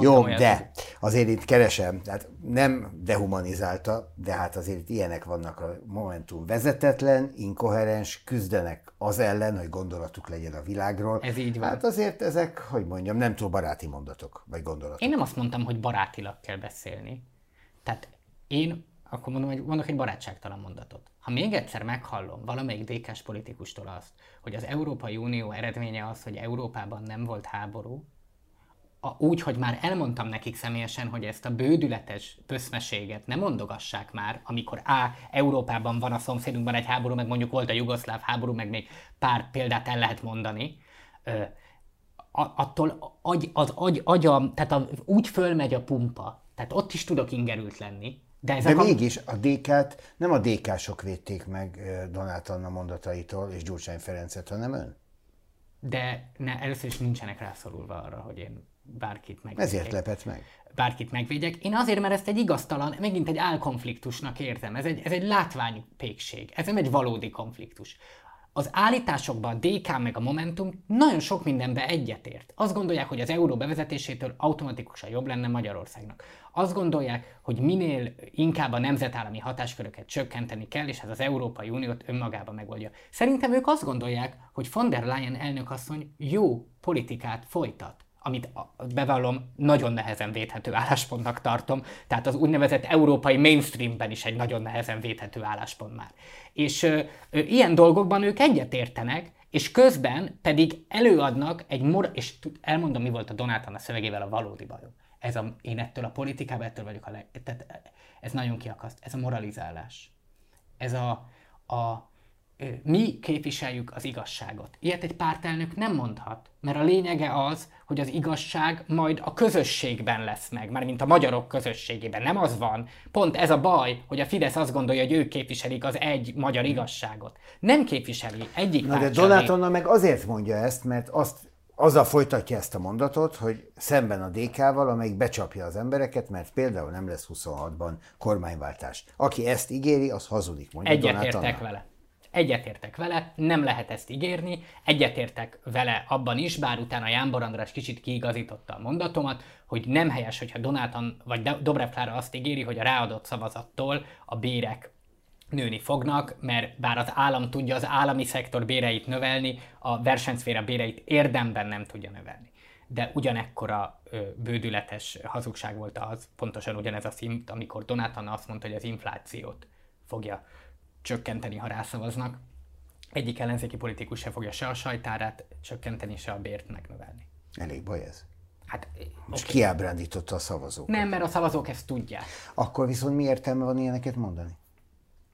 Jó, de azért itt keresem, tehát nem dehumanizálta, de hát azért ilyenek vannak a Momentum vezetetlen, inkoherens, küzdenek az ellen, hogy gondolatuk legyen a világról. Ez így van. Hát azért ezek, hogy mondjam, nem túl baráti mondatok, vagy gondolatok. Én nem azt mondtam, hogy barátilag kell beszélni. Tehát én akkor mondom, hogy mondok egy barátságtalan mondatot. Ha még egyszer meghallom valamelyik DK-s politikustól azt, hogy az Európai Unió eredménye az, hogy Európában nem volt háború, a, úgy, hogy már elmondtam nekik személyesen, hogy ezt a bődületes pöszmeséget ne mondogassák már, amikor A. Európában van a szomszédunkban egy háború, meg mondjuk volt a jugoszláv háború, meg még pár példát el lehet mondani, ö, attól agy, az agy, agyam, tehát a, úgy fölmegy a pumpa, tehát ott is tudok ingerült lenni, de, De a... mégis a DK-t nem a DK-sok védték meg Donát Anna mondataitól és Gyurcsány Ferencet, hanem ön? De ne, először is nincsenek rászorulva arra, hogy én bárkit megvédjek. Ezért lepett meg. Bárkit megvédjek. Én azért, mert ezt egy igaztalan, megint egy álkonfliktusnak érzem. Ez egy, ez egy látványpékség. Ez nem egy valódi konfliktus az állításokban a DK meg a Momentum nagyon sok mindenbe egyetért. Azt gondolják, hogy az euró bevezetésétől automatikusan jobb lenne Magyarországnak. Azt gondolják, hogy minél inkább a nemzetállami hatásköröket csökkenteni kell, és ez az Európai Uniót önmagában megoldja. Szerintem ők azt gondolják, hogy von der Leyen elnökasszony jó politikát folytat amit bevallom, nagyon nehezen védhető álláspontnak tartom, tehát az úgynevezett európai mainstreamben is egy nagyon nehezen védhető álláspont már. És ö, ö, ilyen dolgokban ők egyetértenek, és közben pedig előadnak egy mor... és elmondom, mi volt a Donátana szövegével a valódi bajom. Ez a, én ettől a politikában, ettől vagyok a leg... Tehát ez nagyon kiakaszt. Ez a moralizálás. ez a, a mi képviseljük az igazságot. Ilyet egy pártelnök nem mondhat, mert a lényege az, hogy az igazság majd a közösségben lesz meg, már mint a magyarok közösségében. Nem az van. Pont ez a baj, hogy a Fidesz azt gondolja, hogy ők képviselik az egy magyar igazságot. Nem képviseli egyik Na de Donátonna meg azért mondja ezt, mert azt azzal folytatja ezt a mondatot, hogy szemben a DK-val, amelyik becsapja az embereket, mert például nem lesz 26-ban kormányváltás. Aki ezt ígéri, az hazudik, mondja Egyetértek vele. Egyetértek vele, nem lehet ezt ígérni, egyetértek vele abban is, bár utána Jánbor András kicsit kiigazította a mondatomat, hogy nem helyes, hogyha Donátan vagy Dobrev Klára azt ígéri, hogy a ráadott szavazattól a bérek nőni fognak, mert bár az állam tudja az állami szektor béreit növelni, a versenyszféra béreit érdemben nem tudja növelni. De ugyanekkora ö, bődületes hazugság volt az, pontosan ugyanez a szint, amikor Donátana azt mondta, hogy az inflációt fogja csökkenteni, ha rászavaznak. Egyik ellenzéki politikus se fogja se a sajtárát csökkenteni, se a bért megnövelni. Elég baj ez. Hát, Most okay. kiábrándította a szavazókat. Nem, mert a szavazók ezt tudják. Akkor viszont mi értelme van ilyeneket mondani?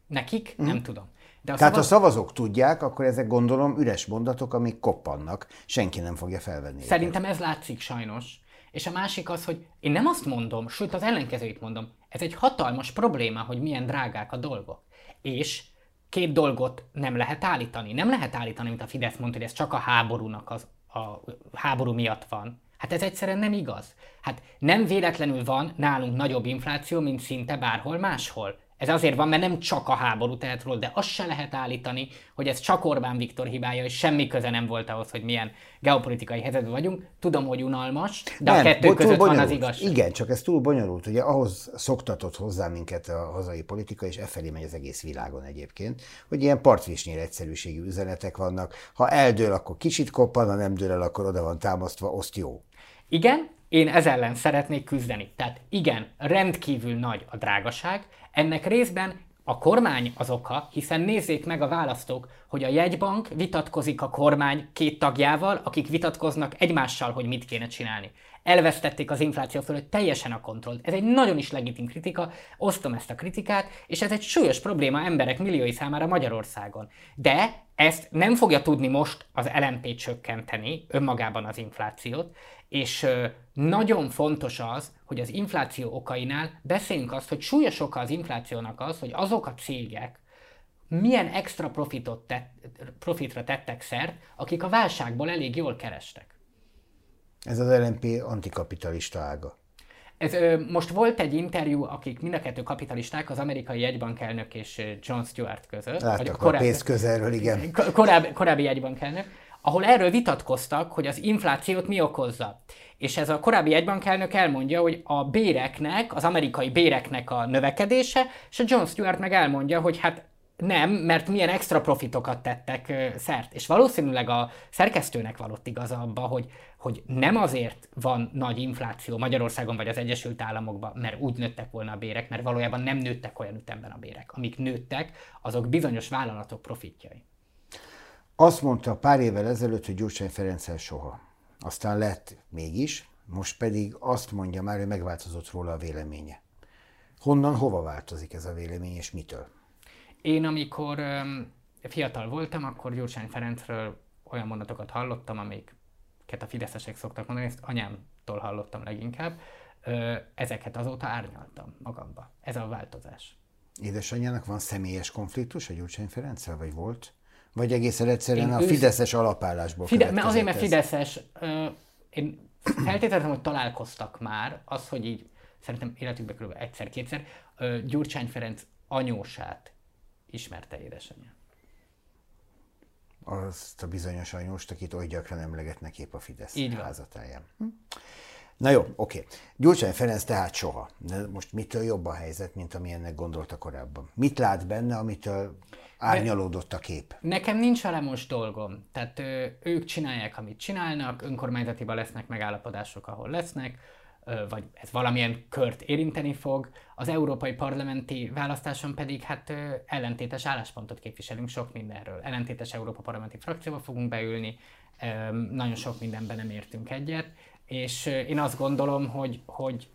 Nekik? Mm. Nem tudom. De a Tehát szavaz... a szavazók tudják, akkor ezek gondolom üres mondatok, amik koppannak. Senki nem fogja felvenni. Szerintem őket. ez látszik sajnos. És a másik az, hogy én nem azt mondom, sőt az ellenkezőit mondom, ez egy hatalmas probléma, hogy milyen drágák a dolgok. És két dolgot nem lehet állítani. Nem lehet állítani, mint a Fidesz mondta, hogy ez csak a háborúnak az, a háború miatt van. Hát ez egyszerűen nem igaz. Hát nem véletlenül van nálunk nagyobb infláció, mint szinte bárhol máshol. Ez azért van, mert nem csak a háború tehet róla, de azt se lehet állítani, hogy ez csak Orbán Viktor hibája, és semmi köze nem volt ahhoz, hogy milyen geopolitikai helyzetben vagyunk. Tudom, hogy unalmas, de nem, a kettő között bonyolult. van az igazság. Igen, csak ez túl bonyolult. Ugye ahhoz szoktatott hozzá minket a hazai politika, és e felé megy az egész világon egyébként, hogy ilyen partvisnyér egyszerűségű üzenetek vannak. Ha eldől, akkor kicsit koppan, ha nem dől el, akkor oda van támasztva, azt jó. Igen, én ez ellen szeretnék küzdeni. Tehát igen, rendkívül nagy a drágaság, ennek részben a kormány az oka, hiszen nézzék meg a választók, hogy a jegybank vitatkozik a kormány két tagjával, akik vitatkoznak egymással, hogy mit kéne csinálni. Elvesztették az infláció fölött teljesen a kontrollt. Ez egy nagyon is legitim kritika, osztom ezt a kritikát, és ez egy súlyos probléma emberek milliói számára Magyarországon. De ezt nem fogja tudni most az LMP csökkenteni önmagában az inflációt, és nagyon fontos az, hogy az infláció okainál beszéljünk azt, hogy súlyos oka az inflációnak az, hogy azok a cégek milyen extra profitot tett, profitra tettek szert, akik a válságból elég jól kerestek. Ez az LNP antikapitalista ága. Ez, ö, most volt egy interjú, akik mind a kettő kapitalisták, az amerikai jegybankelnök és John Stewart között. Láttak a, korábbi, pénz közelről, igen. Korábbi, korábbi jegybankelnök ahol erről vitatkoztak, hogy az inflációt mi okozza. És ez a korábbi egybankelnök elmondja, hogy a béreknek, az amerikai béreknek a növekedése, és a John Stewart meg elmondja, hogy hát nem, mert milyen extra profitokat tettek szert. És valószínűleg a szerkesztőnek valott igaza abba, hogy, hogy nem azért van nagy infláció Magyarországon vagy az Egyesült Államokban, mert úgy nőttek volna a bérek, mert valójában nem nőttek olyan ütemben a bérek. Amik nőttek, azok bizonyos vállalatok profitjai. Azt mondta pár évvel ezelőtt, hogy Gyurcsány Ferenccel soha. Aztán lett mégis, most pedig azt mondja már, hogy megváltozott róla a véleménye. Honnan, hova változik ez a vélemény, és mitől? Én amikor fiatal voltam, akkor Gyurcsány Ferencről olyan mondatokat hallottam, amiket a fideszesek szoktak mondani, ezt anyámtól hallottam leginkább. Ezeket azóta árnyaltam magamba. Ez a változás. Édesanyjának van személyes konfliktus a Gyurcsány Ferenccel, vagy volt? Vagy egészen egyszerűen én a Fideszes alapállásból Fide- mert Azért, mert ez. Fideszes. Uh, én feltételezem, hogy találkoztak már, az, hogy így szerintem életükben kb. egyszer-kétszer, Gyurcsány Ferenc anyósát ismerte édesanyja. Azt a bizonyos anyóst, akit oly gyakran emlegetnek épp a Fidesz így házatáján. Hm? Na jó, oké. Gyurcsány Ferenc tehát soha. De most mitől jobb a helyzet, mint ami ennek gondolta korábban? Mit lát benne, amitől árnyalódott a kép? Nekem nincs vele most dolgom. Tehát ők csinálják, amit csinálnak, önkormányzatiban lesznek megállapodások, ahol lesznek, vagy ez valamilyen kört érinteni fog. Az európai parlamenti választáson pedig hát ellentétes álláspontot képviselünk sok mindenről. Ellentétes Európa parlamenti frakcióba fogunk beülni, nagyon sok mindenben nem értünk egyet, és én azt gondolom, hogy, hogy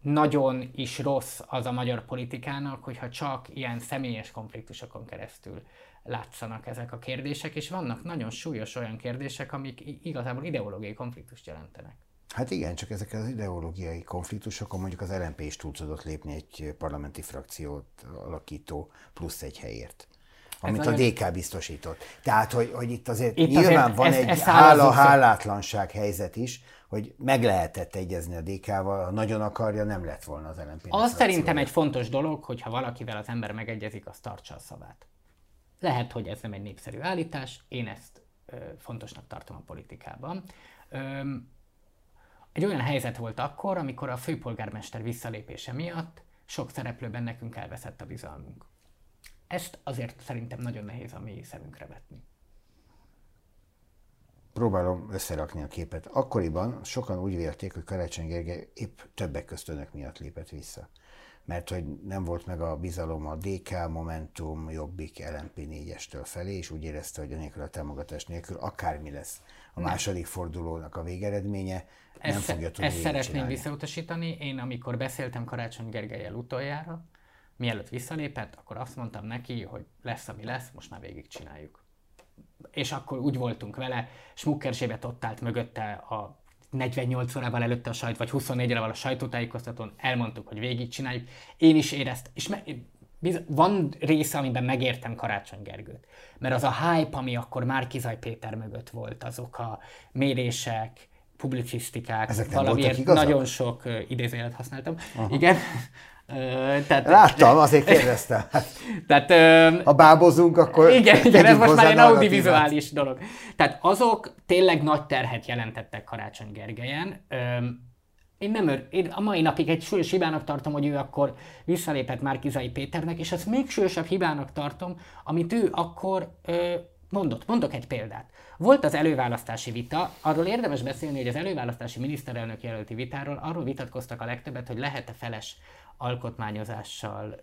nagyon is rossz az a magyar politikának, hogyha csak ilyen személyes konfliktusokon keresztül látszanak ezek a kérdések, és vannak nagyon súlyos olyan kérdések, amik igazából ideológiai konfliktust jelentenek. Hát igen, csak ezek az ideológiai konfliktusokon mondjuk az LNP is túl tudott lépni egy parlamenti frakciót alakító plusz egy helyért amit ez a DK olyan... biztosított. Tehát, hogy, hogy itt azért itt nyilván azért van ez, egy ez hála, hálátlanság helyzet is, hogy meg lehetett egyezni a DK-val, ha nagyon akarja, nem lett volna az lnp Az szerintem egy fontos dolog, hogy ha valakivel az ember megegyezik, az tartsa a szavát. Lehet, hogy ez nem egy népszerű állítás, én ezt ö, fontosnak tartom a politikában. Ö, egy olyan helyzet volt akkor, amikor a főpolgármester visszalépése miatt sok szereplőben nekünk elveszett a bizalmunk. Ezt azért szerintem nagyon nehéz a mi szemünkre vetni. Próbálom összerakni a képet. Akkoriban sokan úgy vélték, hogy Karácsony Gergely épp többek közt önök miatt lépett vissza. Mert hogy nem volt meg a bizalom a DK, Momentum, Jobbik, LNP 4-estől felé, és úgy érezte, hogy a nélkül a támogatás nélkül akármi lesz a második fordulónak a végeredménye, nem ezt, fogja tudni Ezt szeretném csinálni. visszautasítani. Én amikor beszéltem Karácsony Gergelyel utoljára, mielőtt visszalépett, akkor azt mondtam neki, hogy lesz, ami lesz, most már végig csináljuk. És akkor úgy voltunk vele, Smucker Zsébet ott állt mögötte a 48 órával előtte a sajt, vagy 24 órával a sajtótájékoztatón, elmondtuk, hogy végig csináljuk. Én is éreztem, és me, biz, van része, amiben megértem Karácsony Gergőt. Mert az a hype, ami akkor már Kizaj Péter mögött volt, azok a mérések, publicisztikák, Ezek valamiért nagyon sok idézőjelet használtam. Aha. Igen, tehát, Láttam, azért kérdeztem. tehát, ha bábozunk, akkor... Igen, igen ez most már egy audiovizuális dolog. Tehát azok tényleg nagy terhet jelentettek Karácsony Gergelyen. Én nem ör, én a mai napig egy súlyos hibának tartom, hogy ő akkor visszalépett Márkizai Péternek, és ezt még súlyosabb hibának tartom, amit ő akkor mondott. Mondok egy példát. Volt az előválasztási vita, arról érdemes beszélni, hogy az előválasztási miniszterelnök jelölti vitáról arról vitatkoztak a legtöbbet, hogy lehet-e feles alkotmányozással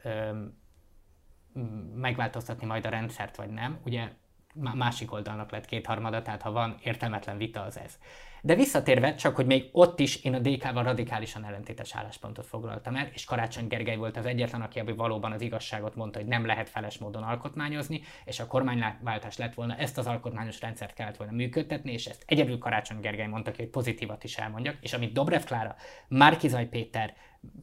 megváltoztatni majd a rendszert, vagy nem. Ugye másik oldalnak lett kétharmada, tehát ha van értelmetlen vita, az ez. De visszatérve, csak hogy még ott is én a DK-val radikálisan ellentétes álláspontot foglaltam el, és Karácsony Gergely volt az egyetlen, aki valóban az igazságot mondta, hogy nem lehet feles módon alkotmányozni, és a kormányváltás lett volna, ezt az alkotmányos rendszert kellett volna működtetni, és ezt egyedül Karácsony Gergely mondta ki, hogy pozitívat is elmondjak, és amit Dobrev Klára, Márkizaj Péter,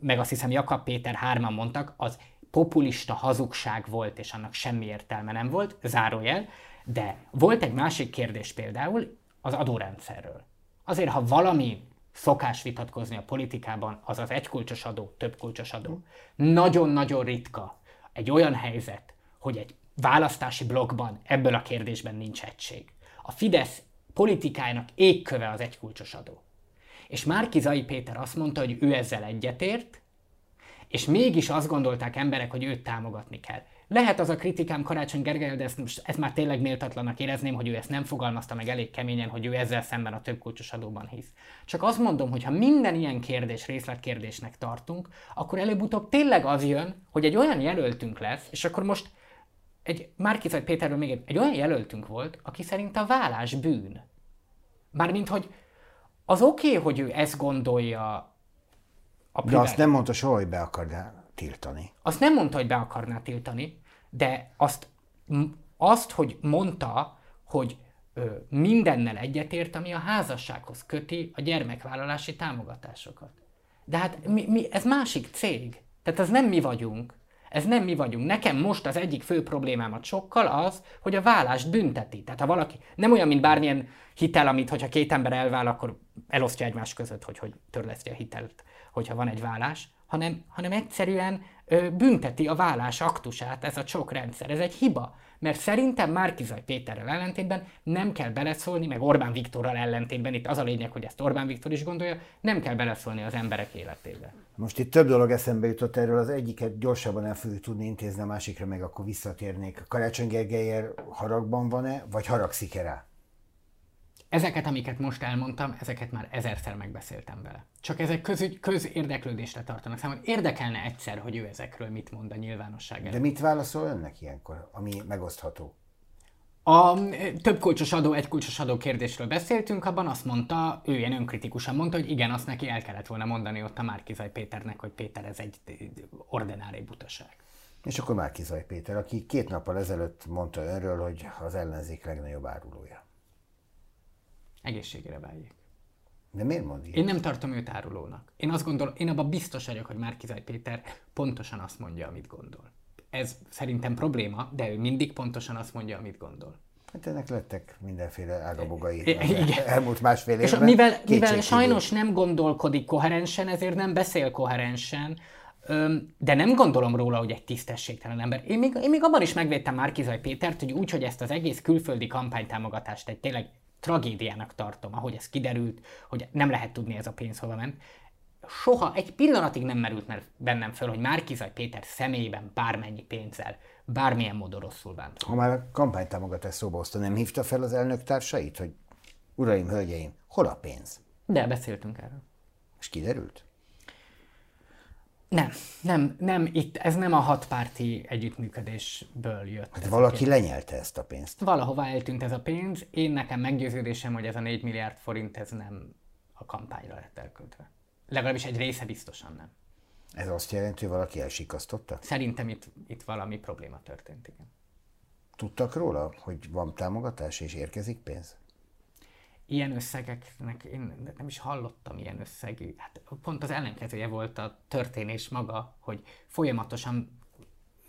meg azt hiszem Jakab Péter hárman mondtak, az populista hazugság volt, és annak semmi értelme nem volt, zárójel, de volt egy másik kérdés például az adórendszerről. Azért, ha valami szokás vitatkozni a politikában, az az egykulcsos adó, többkulcsos adó. Nagyon-nagyon ritka egy olyan helyzet, hogy egy választási blogban ebből a kérdésben nincs egység. A Fidesz politikájának égköve az egykulcsos adó. És Márki Zai Péter azt mondta, hogy ő ezzel egyetért, és mégis azt gondolták emberek, hogy őt támogatni kell. Lehet az a kritikám Karácsony Gergely, de ezt, most, ezt már tényleg méltatlanak érezném, hogy ő ezt nem fogalmazta meg elég keményen, hogy ő ezzel szemben a több kulcsos adóban hisz. Csak azt mondom, hogy ha minden ilyen kérdés részletkérdésnek tartunk, akkor előbb-utóbb tényleg az jön, hogy egy olyan jelöltünk lesz, és akkor most egy Márkizaj Péterről még egy, egy olyan jelöltünk volt, aki szerint a vállás bűn. Mármint, hogy az oké, okay, hogy ő ezt gondolja a De azt nem mondta soha, hogy be akarná tiltani. Azt nem mondta, hogy be akarná tiltani, de azt, azt hogy mondta, hogy ö, mindennel egyetért, ami a házassághoz köti a gyermekvállalási támogatásokat. De hát mi, mi, ez másik cég. Tehát ez nem mi vagyunk. Ez nem mi vagyunk. Nekem most az egyik fő problémám a sokkal az, hogy a vállást bünteti. Tehát ha valaki, nem olyan, mint bármilyen hitel, amit hogyha két ember elvál, akkor elosztja egymás között, hogy, hogy törleszti a hitelt, hogyha van egy vállás, hanem, hanem egyszerűen ö, bünteti a vállás aktusát ez a csok rendszer. Ez egy hiba. Mert szerintem Márkizaj Péterrel ellentétben nem kell beleszólni, meg Orbán Viktorral ellentétben, itt az a lényeg, hogy ezt Orbán Viktor is gondolja, nem kell beleszólni az emberek életébe. Most itt több dolog eszembe jutott erről, az egyiket gyorsabban el fogjuk tudni intézni, a másikra meg akkor visszatérnék. Karácsony Gergelyer haragban van-e, vagy haragszik-e rá? Ezeket, amiket most elmondtam, ezeket már ezerszer megbeszéltem vele. Csak ezek köz, közérdeklődésre tartanak számomra. Érdekelne egyszer, hogy ő ezekről mit mond a nyilvánosság előtt. De mit válaszol önnek ilyenkor, ami megosztható? A több kulcsos adó, egy kulcsos adó kérdésről beszéltünk, abban azt mondta, ő ilyen önkritikusan mondta, hogy igen, azt neki el kellett volna mondani ott a Márkizaj Péternek, hogy Péter, ez egy ordinári butaság. És akkor Márkizaj Péter, aki két nappal ezelőtt mondta önről, hogy az ellenzék legnagyobb árulója. Egészségére váljék. De miért mond Én nem tartom őt árulónak. Én azt gondolom, én abban biztos vagyok, hogy Márkizaj Péter pontosan azt mondja, amit gondol ez szerintem probléma, de ő mindig pontosan azt mondja, amit gondol. Hát ennek lettek mindenféle ágabogai elmúlt másfél évben. És mivel, mivel sajnos nem gondolkodik koherensen, ezért nem beszél koherensen, de nem gondolom róla, hogy egy tisztességtelen ember. Én még, én még abban is megvédtem Márkizaj Pétert, hogy úgy, hogy ezt az egész külföldi kampánytámogatást egy tényleg tragédiának tartom, ahogy ez kiderült, hogy nem lehet tudni ez a pénz hova ment soha egy pillanatig nem merült mert bennem föl, hogy Márkizaj Péter személyében bármennyi pénzzel, bármilyen módon rosszul bánt. Ha már a kampánytámogatás szóba hozta, nem hívta fel az elnök társait, hogy uraim, hölgyeim, hol a pénz? De beszéltünk erről. És kiderült? Nem, nem, nem, itt ez nem a hatpárti együttműködésből jött. Hát valaki lenyelte ezt a pénzt. Valahova eltűnt ez a pénz. Én nekem meggyőződésem, hogy ez a 4 milliárd forint, ez nem a kampányra lett elköltve. Legalábbis egy része biztosan nem. Ez azt jelenti, hogy valaki elsikasztotta? Szerintem itt, itt valami probléma történt, igen. Tudtak róla, hogy van támogatás és érkezik pénz? Ilyen összegeknek én nem is hallottam ilyen összegű. Hát pont az ellenkezője volt a történés maga, hogy folyamatosan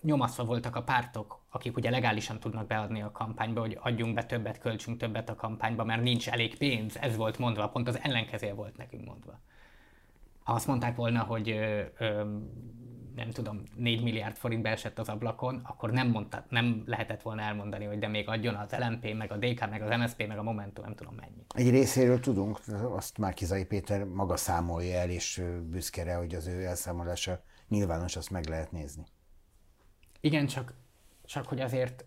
nyomaszva voltak a pártok, akik ugye legálisan tudnak beadni a kampányba, hogy adjunk be többet, költsünk többet a kampányba, mert nincs elég pénz, ez volt mondva, pont az ellenkezője volt nekünk mondva. Ha azt mondták volna, hogy ö, ö, nem tudom, 4 milliárd forint beesett az ablakon, akkor nem, mondta, nem lehetett volna elmondani, hogy de még adjon az LMP, meg a DK, meg az MSZP, meg a Momentum, nem tudom mennyi. Egy részéről tudunk, azt már Kizai Péter maga számolja el, és büszke rá, hogy az ő elszámolása nyilvános, azt meg lehet nézni. Igen, csak, csak hogy azért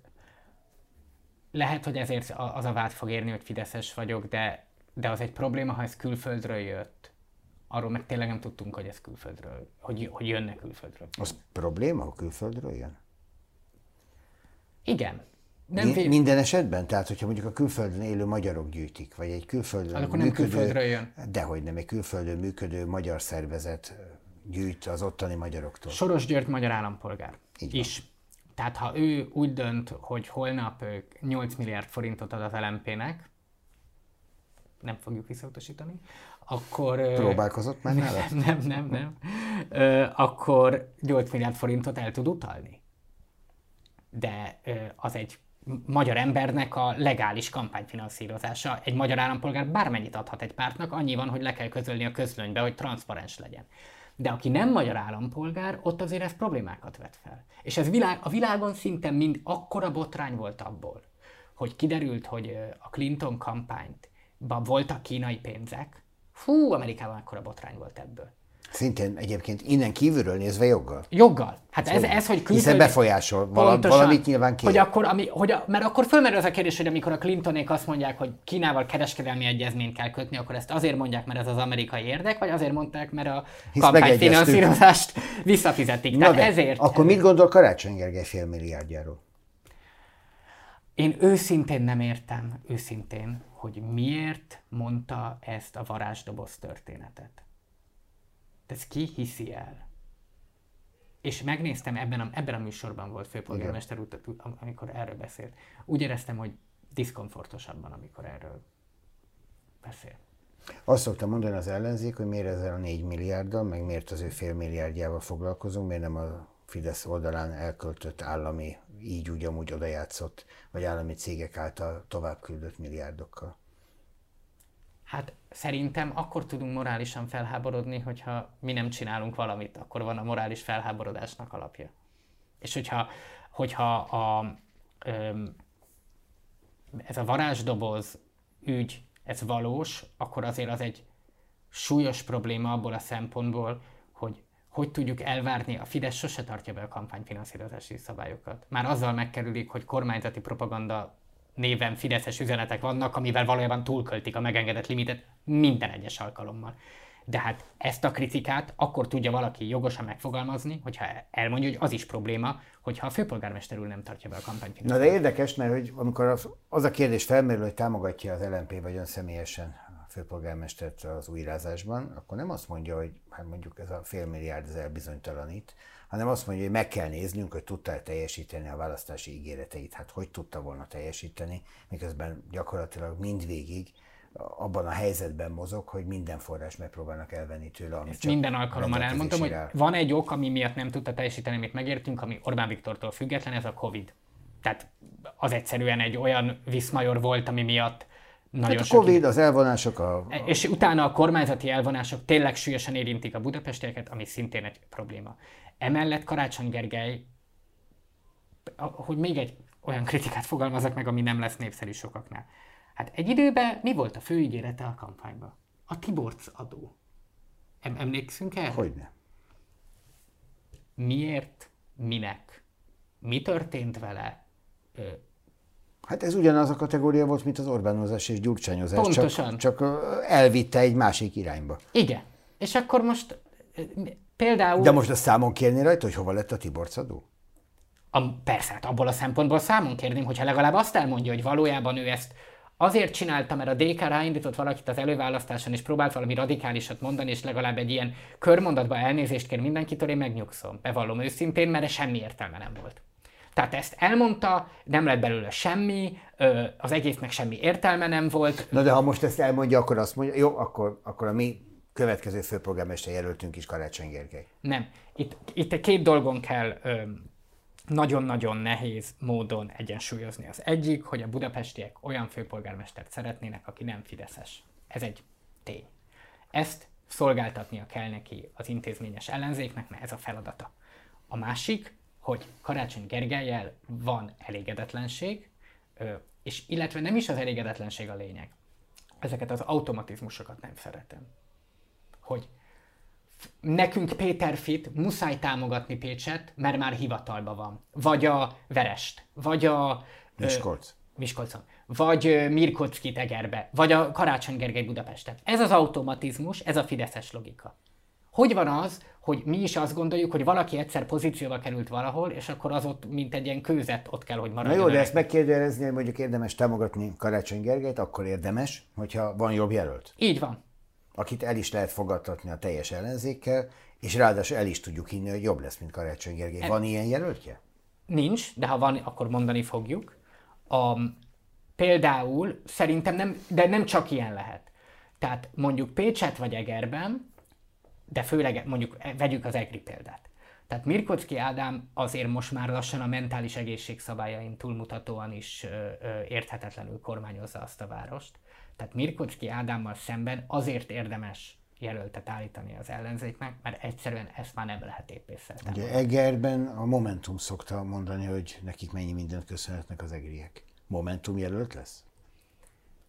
lehet, hogy ezért az a vád fog érni, hogy Fideszes vagyok, de, de az egy probléma, ha ez külföldről jött arról meg tényleg nem tudtunk, hogy ez külföldről, hogy, hogy jönne külföldről. Az probléma, ha külföldről jön? Igen. Nem Mi, minden esetben? Tehát, hogyha mondjuk a külföldön élő magyarok gyűjtik, vagy egy külföldön akkor nem működő, külföldről jön. Dehogy nem, egy külföldön működő magyar szervezet gyűjt az ottani magyaroktól. Soros György magyar állampolgár Így is. Van. Tehát ha ő úgy dönt, hogy holnap 8 milliárd forintot ad az LMP-nek, nem fogjuk visszautasítani, akkor... Próbálkozott már? Nem, nem, nem. nem. Akkor 8 milliárd forintot el tud utalni. De az egy magyar embernek a legális kampányfinanszírozása. Egy magyar állampolgár bármennyit adhat egy pártnak, annyi van, hogy le kell közölni a közlönybe, hogy transzparens legyen. De aki nem magyar állampolgár, ott azért ez problémákat vet fel. És ez világ, a világon szinte mind akkora botrány volt abból, hogy kiderült, hogy a Clinton kampányt voltak kínai pénzek, Fú, Amerikában akkora botrány volt ebből. Szintén egyébként innen kívülről nézve joggal. Joggal. Hát ez, ez hogy külföldi... Hiszen befolyásol, pontosan, valamit nyilván kér. Hogy akkor, ami, hogy a, mert akkor fölmerül az a kérdés, hogy amikor a Clintonék azt mondják, hogy Kínával kereskedelmi egyezményt kell kötni, akkor ezt azért mondják, mert ez az amerikai érdek, vagy azért mondták, mert a kampányfinanszírozást visszafizetik. Na Tehát ezért... Akkor mit gondol Karácsony Gergely fél milliárdjáról? Én őszintén nem értem, őszintén, hogy miért mondta ezt a varázsdoboz történetet. De ezt ki hiszi el? És megnéztem, ebben a, ebben a műsorban volt főpolgármester úr, amikor erről beszélt. Úgy éreztem, hogy diszkomfortosabban, amikor erről beszél. Azt szoktam mondani az ellenzék, hogy miért ezzel a 4 milliárddal, meg miért az ő fél milliárdjával foglalkozunk, miért nem a Fidesz oldalán elköltött állami így úgy amúgy odajátszott, vagy állami cégek által tovább küldött milliárdokkal? Hát szerintem akkor tudunk morálisan felháborodni, hogyha mi nem csinálunk valamit, akkor van a morális felháborodásnak alapja. És hogyha, hogyha a, ez a varázsdoboz ügy, ez valós, akkor azért az egy súlyos probléma abból a szempontból, hogy hogy tudjuk elvárni, a Fidesz sose tartja be a kampányfinanszírozási szabályokat. Már azzal megkerülik, hogy kormányzati propaganda néven fideszes üzenetek vannak, amivel valójában túlköltik a megengedett limitet minden egyes alkalommal. De hát ezt a kritikát akkor tudja valaki jogosan megfogalmazni, hogyha elmondja, hogy az is probléma, hogyha a főpolgármester úr nem tartja be a kampányt. Na de érdekes, mert hogy amikor az, az a kérdés felmerül, hogy támogatja az LNP vagy ön személyesen főpolgármestert az újrázásban, akkor nem azt mondja, hogy hát mondjuk ez a fél milliárd ez elbizonytalanít, hanem azt mondja, hogy meg kell néznünk, hogy tudta teljesíteni a választási ígéreteit. Hát hogy tudta volna teljesíteni, miközben gyakorlatilag mindvégig abban a helyzetben mozog, hogy minden forrás megpróbálnak elvenni tőle. Amit csak minden alkalommal elmondtam, hogy van egy ok, ami miatt nem tudta teljesíteni, amit megértünk, ami Orbán Viktortól független, ez a Covid. Tehát az egyszerűen egy olyan viszmajor volt, ami miatt nagyon hát a Covid, sok... az elvonások, a, a... És utána a kormányzati elvonások tényleg súlyosan érintik a budapestieket, ami szintén egy probléma. Emellett Karácsony Gergely, hogy még egy olyan kritikát fogalmazok meg, ami nem lesz népszerű sokaknál. Hát egy időben mi volt a fő ígérete a kampányban? A Tiborc adó. Em- emlékszünk el? Hogyne. Miért? Minek? Mi történt vele? Ö... Hát ez ugyanaz a kategória volt, mint az Orbánozás és gyurcsányozás. Pontosan. Csak, csak elvitte egy másik irányba. Igen. És akkor most például... De most a számon kérni rajta, hogy hova lett a Tiborc adó? A, persze, hát abból a szempontból számon kérném, hogyha legalább azt elmondja, hogy valójában ő ezt Azért csinálta, mert a DK ráindított valakit az előválasztáson, és próbált valami radikálisat mondani, és legalább egy ilyen körmondatban elnézést kér mindenkitől, én megnyugszom. Bevallom őszintén, mert semmi értelme nem volt. Tehát ezt elmondta, nem lett belőle semmi, az egésznek semmi értelme nem volt. Na de ha most ezt elmondja, akkor azt mondja, jó, akkor, akkor a mi következő főpolgármester jelöltünk is Karácsony Gergely. Nem. Itt, itt két dolgon kell nagyon-nagyon nehéz módon egyensúlyozni. Az egyik, hogy a budapestiek olyan főpolgármestert szeretnének, aki nem fideszes. Ez egy tény. Ezt szolgáltatnia kell neki az intézményes ellenzéknek, mert ez a feladata. A másik, hogy Karácsony Gergelyel van elégedetlenség, és illetve nem is az elégedetlenség a lényeg. Ezeket az automatizmusokat nem szeretem. Hogy nekünk Péter Fit muszáj támogatni Pécset, mert már hivatalba van. Vagy a Verest, vagy a... Miskolc. Ö, Miskolcon. Vagy Mirkockit Egerbe, vagy a Karácsony Gergely Budapesten. Ez az automatizmus, ez a fideszes logika. Hogy van az, hogy mi is azt gondoljuk, hogy valaki egyszer pozícióba került valahol, és akkor az ott, mint egy ilyen kőzet, ott kell, hogy maradjon. Na jó, de ezt megkérdőjelezni, hogy mondjuk érdemes támogatni Karácsony Gergelyt, akkor érdemes, hogyha van jobb jelölt. Így van akit el is lehet fogadtatni a teljes ellenzékkel, és ráadásul el is tudjuk hinni, hogy jobb lesz, mint Karácsony Gergely. E- van ilyen jelöltje? Nincs, de ha van, akkor mondani fogjuk. A, például szerintem nem, de nem csak ilyen lehet. Tehát mondjuk Pécset vagy Egerben, de főleg mondjuk e, vegyük az Egri példát. Tehát Mirkocki Ádám azért most már lassan a mentális egészség szabályain túlmutatóan is ö, ö, érthetetlenül kormányozza azt a várost. Tehát Mirkocki Ádámmal szemben azért érdemes jelöltet állítani az ellenzéknek, mert egyszerűen ezt már nem lehet épésszel Ugye Egerben a Momentum szokta mondani, hogy nekik mennyi mindent köszönhetnek az egriek. Momentum jelölt lesz?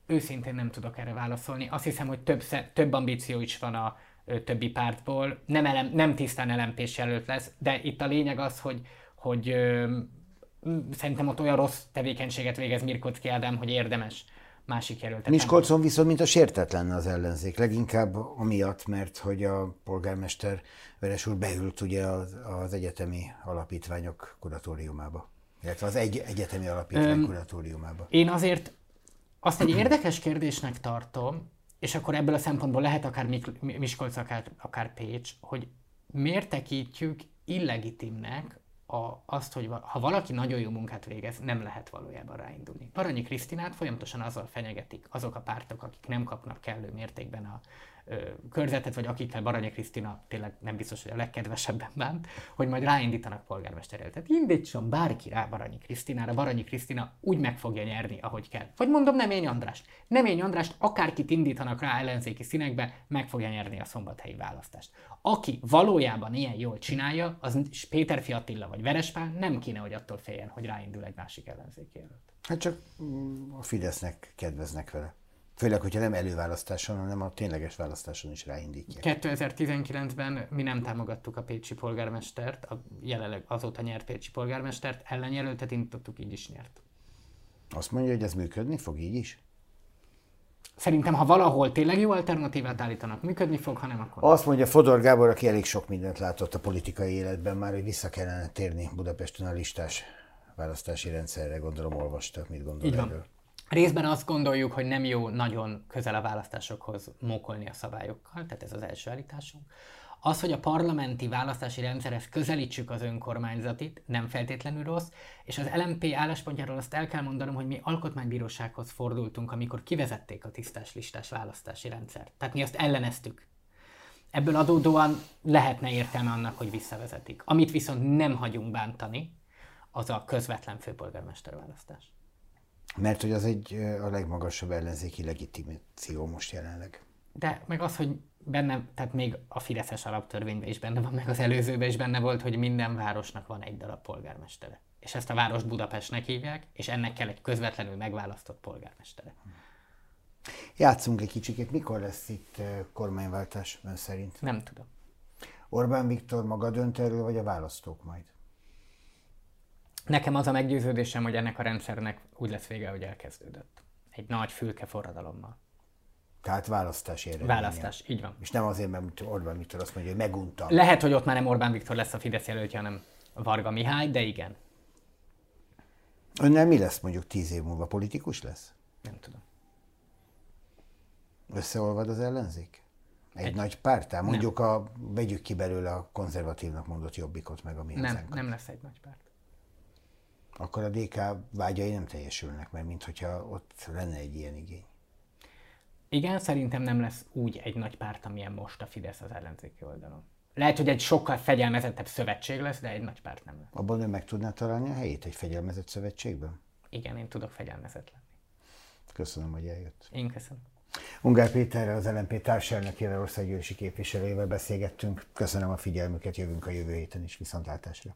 Őszintén nem tudok erre válaszolni. Azt hiszem, hogy több, több ambíció is van a többi pártból. Nem, elem, nem tisztán lmp jelölt lesz, de itt a lényeg az, hogy, hogy ö, szerintem ott olyan rossz tevékenységet végez Mirkocki Ádám, hogy érdemes másik jelöltet. Miskolcon viszont mint a sértetlen az ellenzék, leginkább amiatt, mert hogy a polgármester Veres úr beült ugye az, az egyetemi alapítványok kuratóriumába, illetve az egy egyetemi alapítvány Öm, kuratóriumába. Én azért azt egy érdekes kérdésnek tartom, és akkor ebből a szempontból lehet akár Miskolc, akár, akár Pécs, hogy miért tekintjük illegitimnek a, azt, hogy ha valaki nagyon jó munkát végez, nem lehet valójában ráindulni. Paranyi Krisztinát folyamatosan azzal fenyegetik azok a pártok, akik nem kapnak kellő mértékben a, körzetet, vagy akikkel Baranyi Krisztina tényleg nem biztos, hogy a legkedvesebben bánt, hogy majd ráindítanak polgármester Tehát indítson bárki rá Baranyi Krisztinára, Baranyi Krisztina úgy meg fogja nyerni, ahogy kell. Vagy mondom Nemény Andrást. Nemény Andrást akárkit indítanak rá ellenzéki színekbe, meg fogja nyerni a szombathelyi választást. Aki valójában ilyen jól csinálja, az Péter Fiatilla vagy Verespán nem kéne, hogy attól féljen, hogy ráindul egy másik ellenzéki jelölt. Hát csak mm, a Fidesznek kedveznek vele. Főleg, hogyha nem előválasztáson, hanem a tényleges választáson is ráindítják. 2019-ben mi nem támogattuk a pécsi polgármestert, a jelenleg azóta nyert pécsi polgármestert, ellenjelöltet indítottuk, így is nyert. Azt mondja, hogy ez működni fog így is? Szerintem, ha valahol tényleg jó alternatívát állítanak, működni fog, hanem akkor... Azt mondja Fodor Gábor, aki elég sok mindent látott a politikai életben már, hogy vissza kellene térni Budapesten a listás választási rendszerre, gondolom olvastak, mit gondol Így van. erről. Részben azt gondoljuk, hogy nem jó nagyon közel a választásokhoz mókolni a szabályokkal, tehát ez az első állításunk. Az, hogy a parlamenti választási rendszerhez közelítsük az önkormányzatit, nem feltétlenül rossz, és az LMP álláspontjáról azt el kell mondanom, hogy mi alkotmánybírósághoz fordultunk, amikor kivezették a tisztás listás választási rendszert. Tehát mi azt elleneztük. Ebből adódóan lehetne értelme annak, hogy visszavezetik. Amit viszont nem hagyunk bántani, az a közvetlen főpolgármester választás. Mert hogy az egy a legmagasabb ellenzéki legitimáció most jelenleg. De meg az, hogy benne, tehát még a Fideszes alaptörvényben is benne van, meg az előzőben is benne volt, hogy minden városnak van egy darab polgármestere. És ezt a várost Budapestnek hívják, és ennek kell egy közvetlenül megválasztott polgármestere. Játszunk egy kicsikét, mikor lesz itt kormányváltás ön szerint? Nem tudom. Orbán Viktor maga dönt erről, vagy a választók majd? Nekem az a meggyőződésem, hogy ennek a rendszernek úgy lesz vége, hogy elkezdődött. Egy nagy fülke forradalommal. Tehát választási eredménye. Választás, így van. És nem azért, mert Orbán Viktor azt mondja, hogy meguntam. Lehet, hogy ott már nem Orbán Viktor lesz a Fidesz jelöltje, hanem Varga Mihály, de igen. Önnel mi lesz mondjuk tíz év múlva? Politikus lesz? Nem tudom. Összeolvad az ellenzék? Egy, egy nagy pártá? Mondjuk a, vegyük ki belőle a konzervatívnak mondott jobbikot, meg a mi Nem, hazánkat. nem lesz egy nagy párt. Akkor a DK vágyai nem teljesülnek, mert mintha ott lenne egy ilyen igény. Igen, szerintem nem lesz úgy egy nagy párt, amilyen most a Fidesz az ellenzéki oldalon. Lehet, hogy egy sokkal fegyelmezettebb szövetség lesz, de egy nagy párt nem lesz. Abban ő meg tudná találni a helyét egy fegyelmezett szövetségben? Igen, én tudok fegyelmezett lenni. Köszönöm, hogy eljött. Én köszönöm. Ungár Péterrel, az LNP társelnökével, országgyűlési képviselőjével beszélgettünk. Köszönöm a figyelmüket, jövünk a jövő héten is viszontlátásra.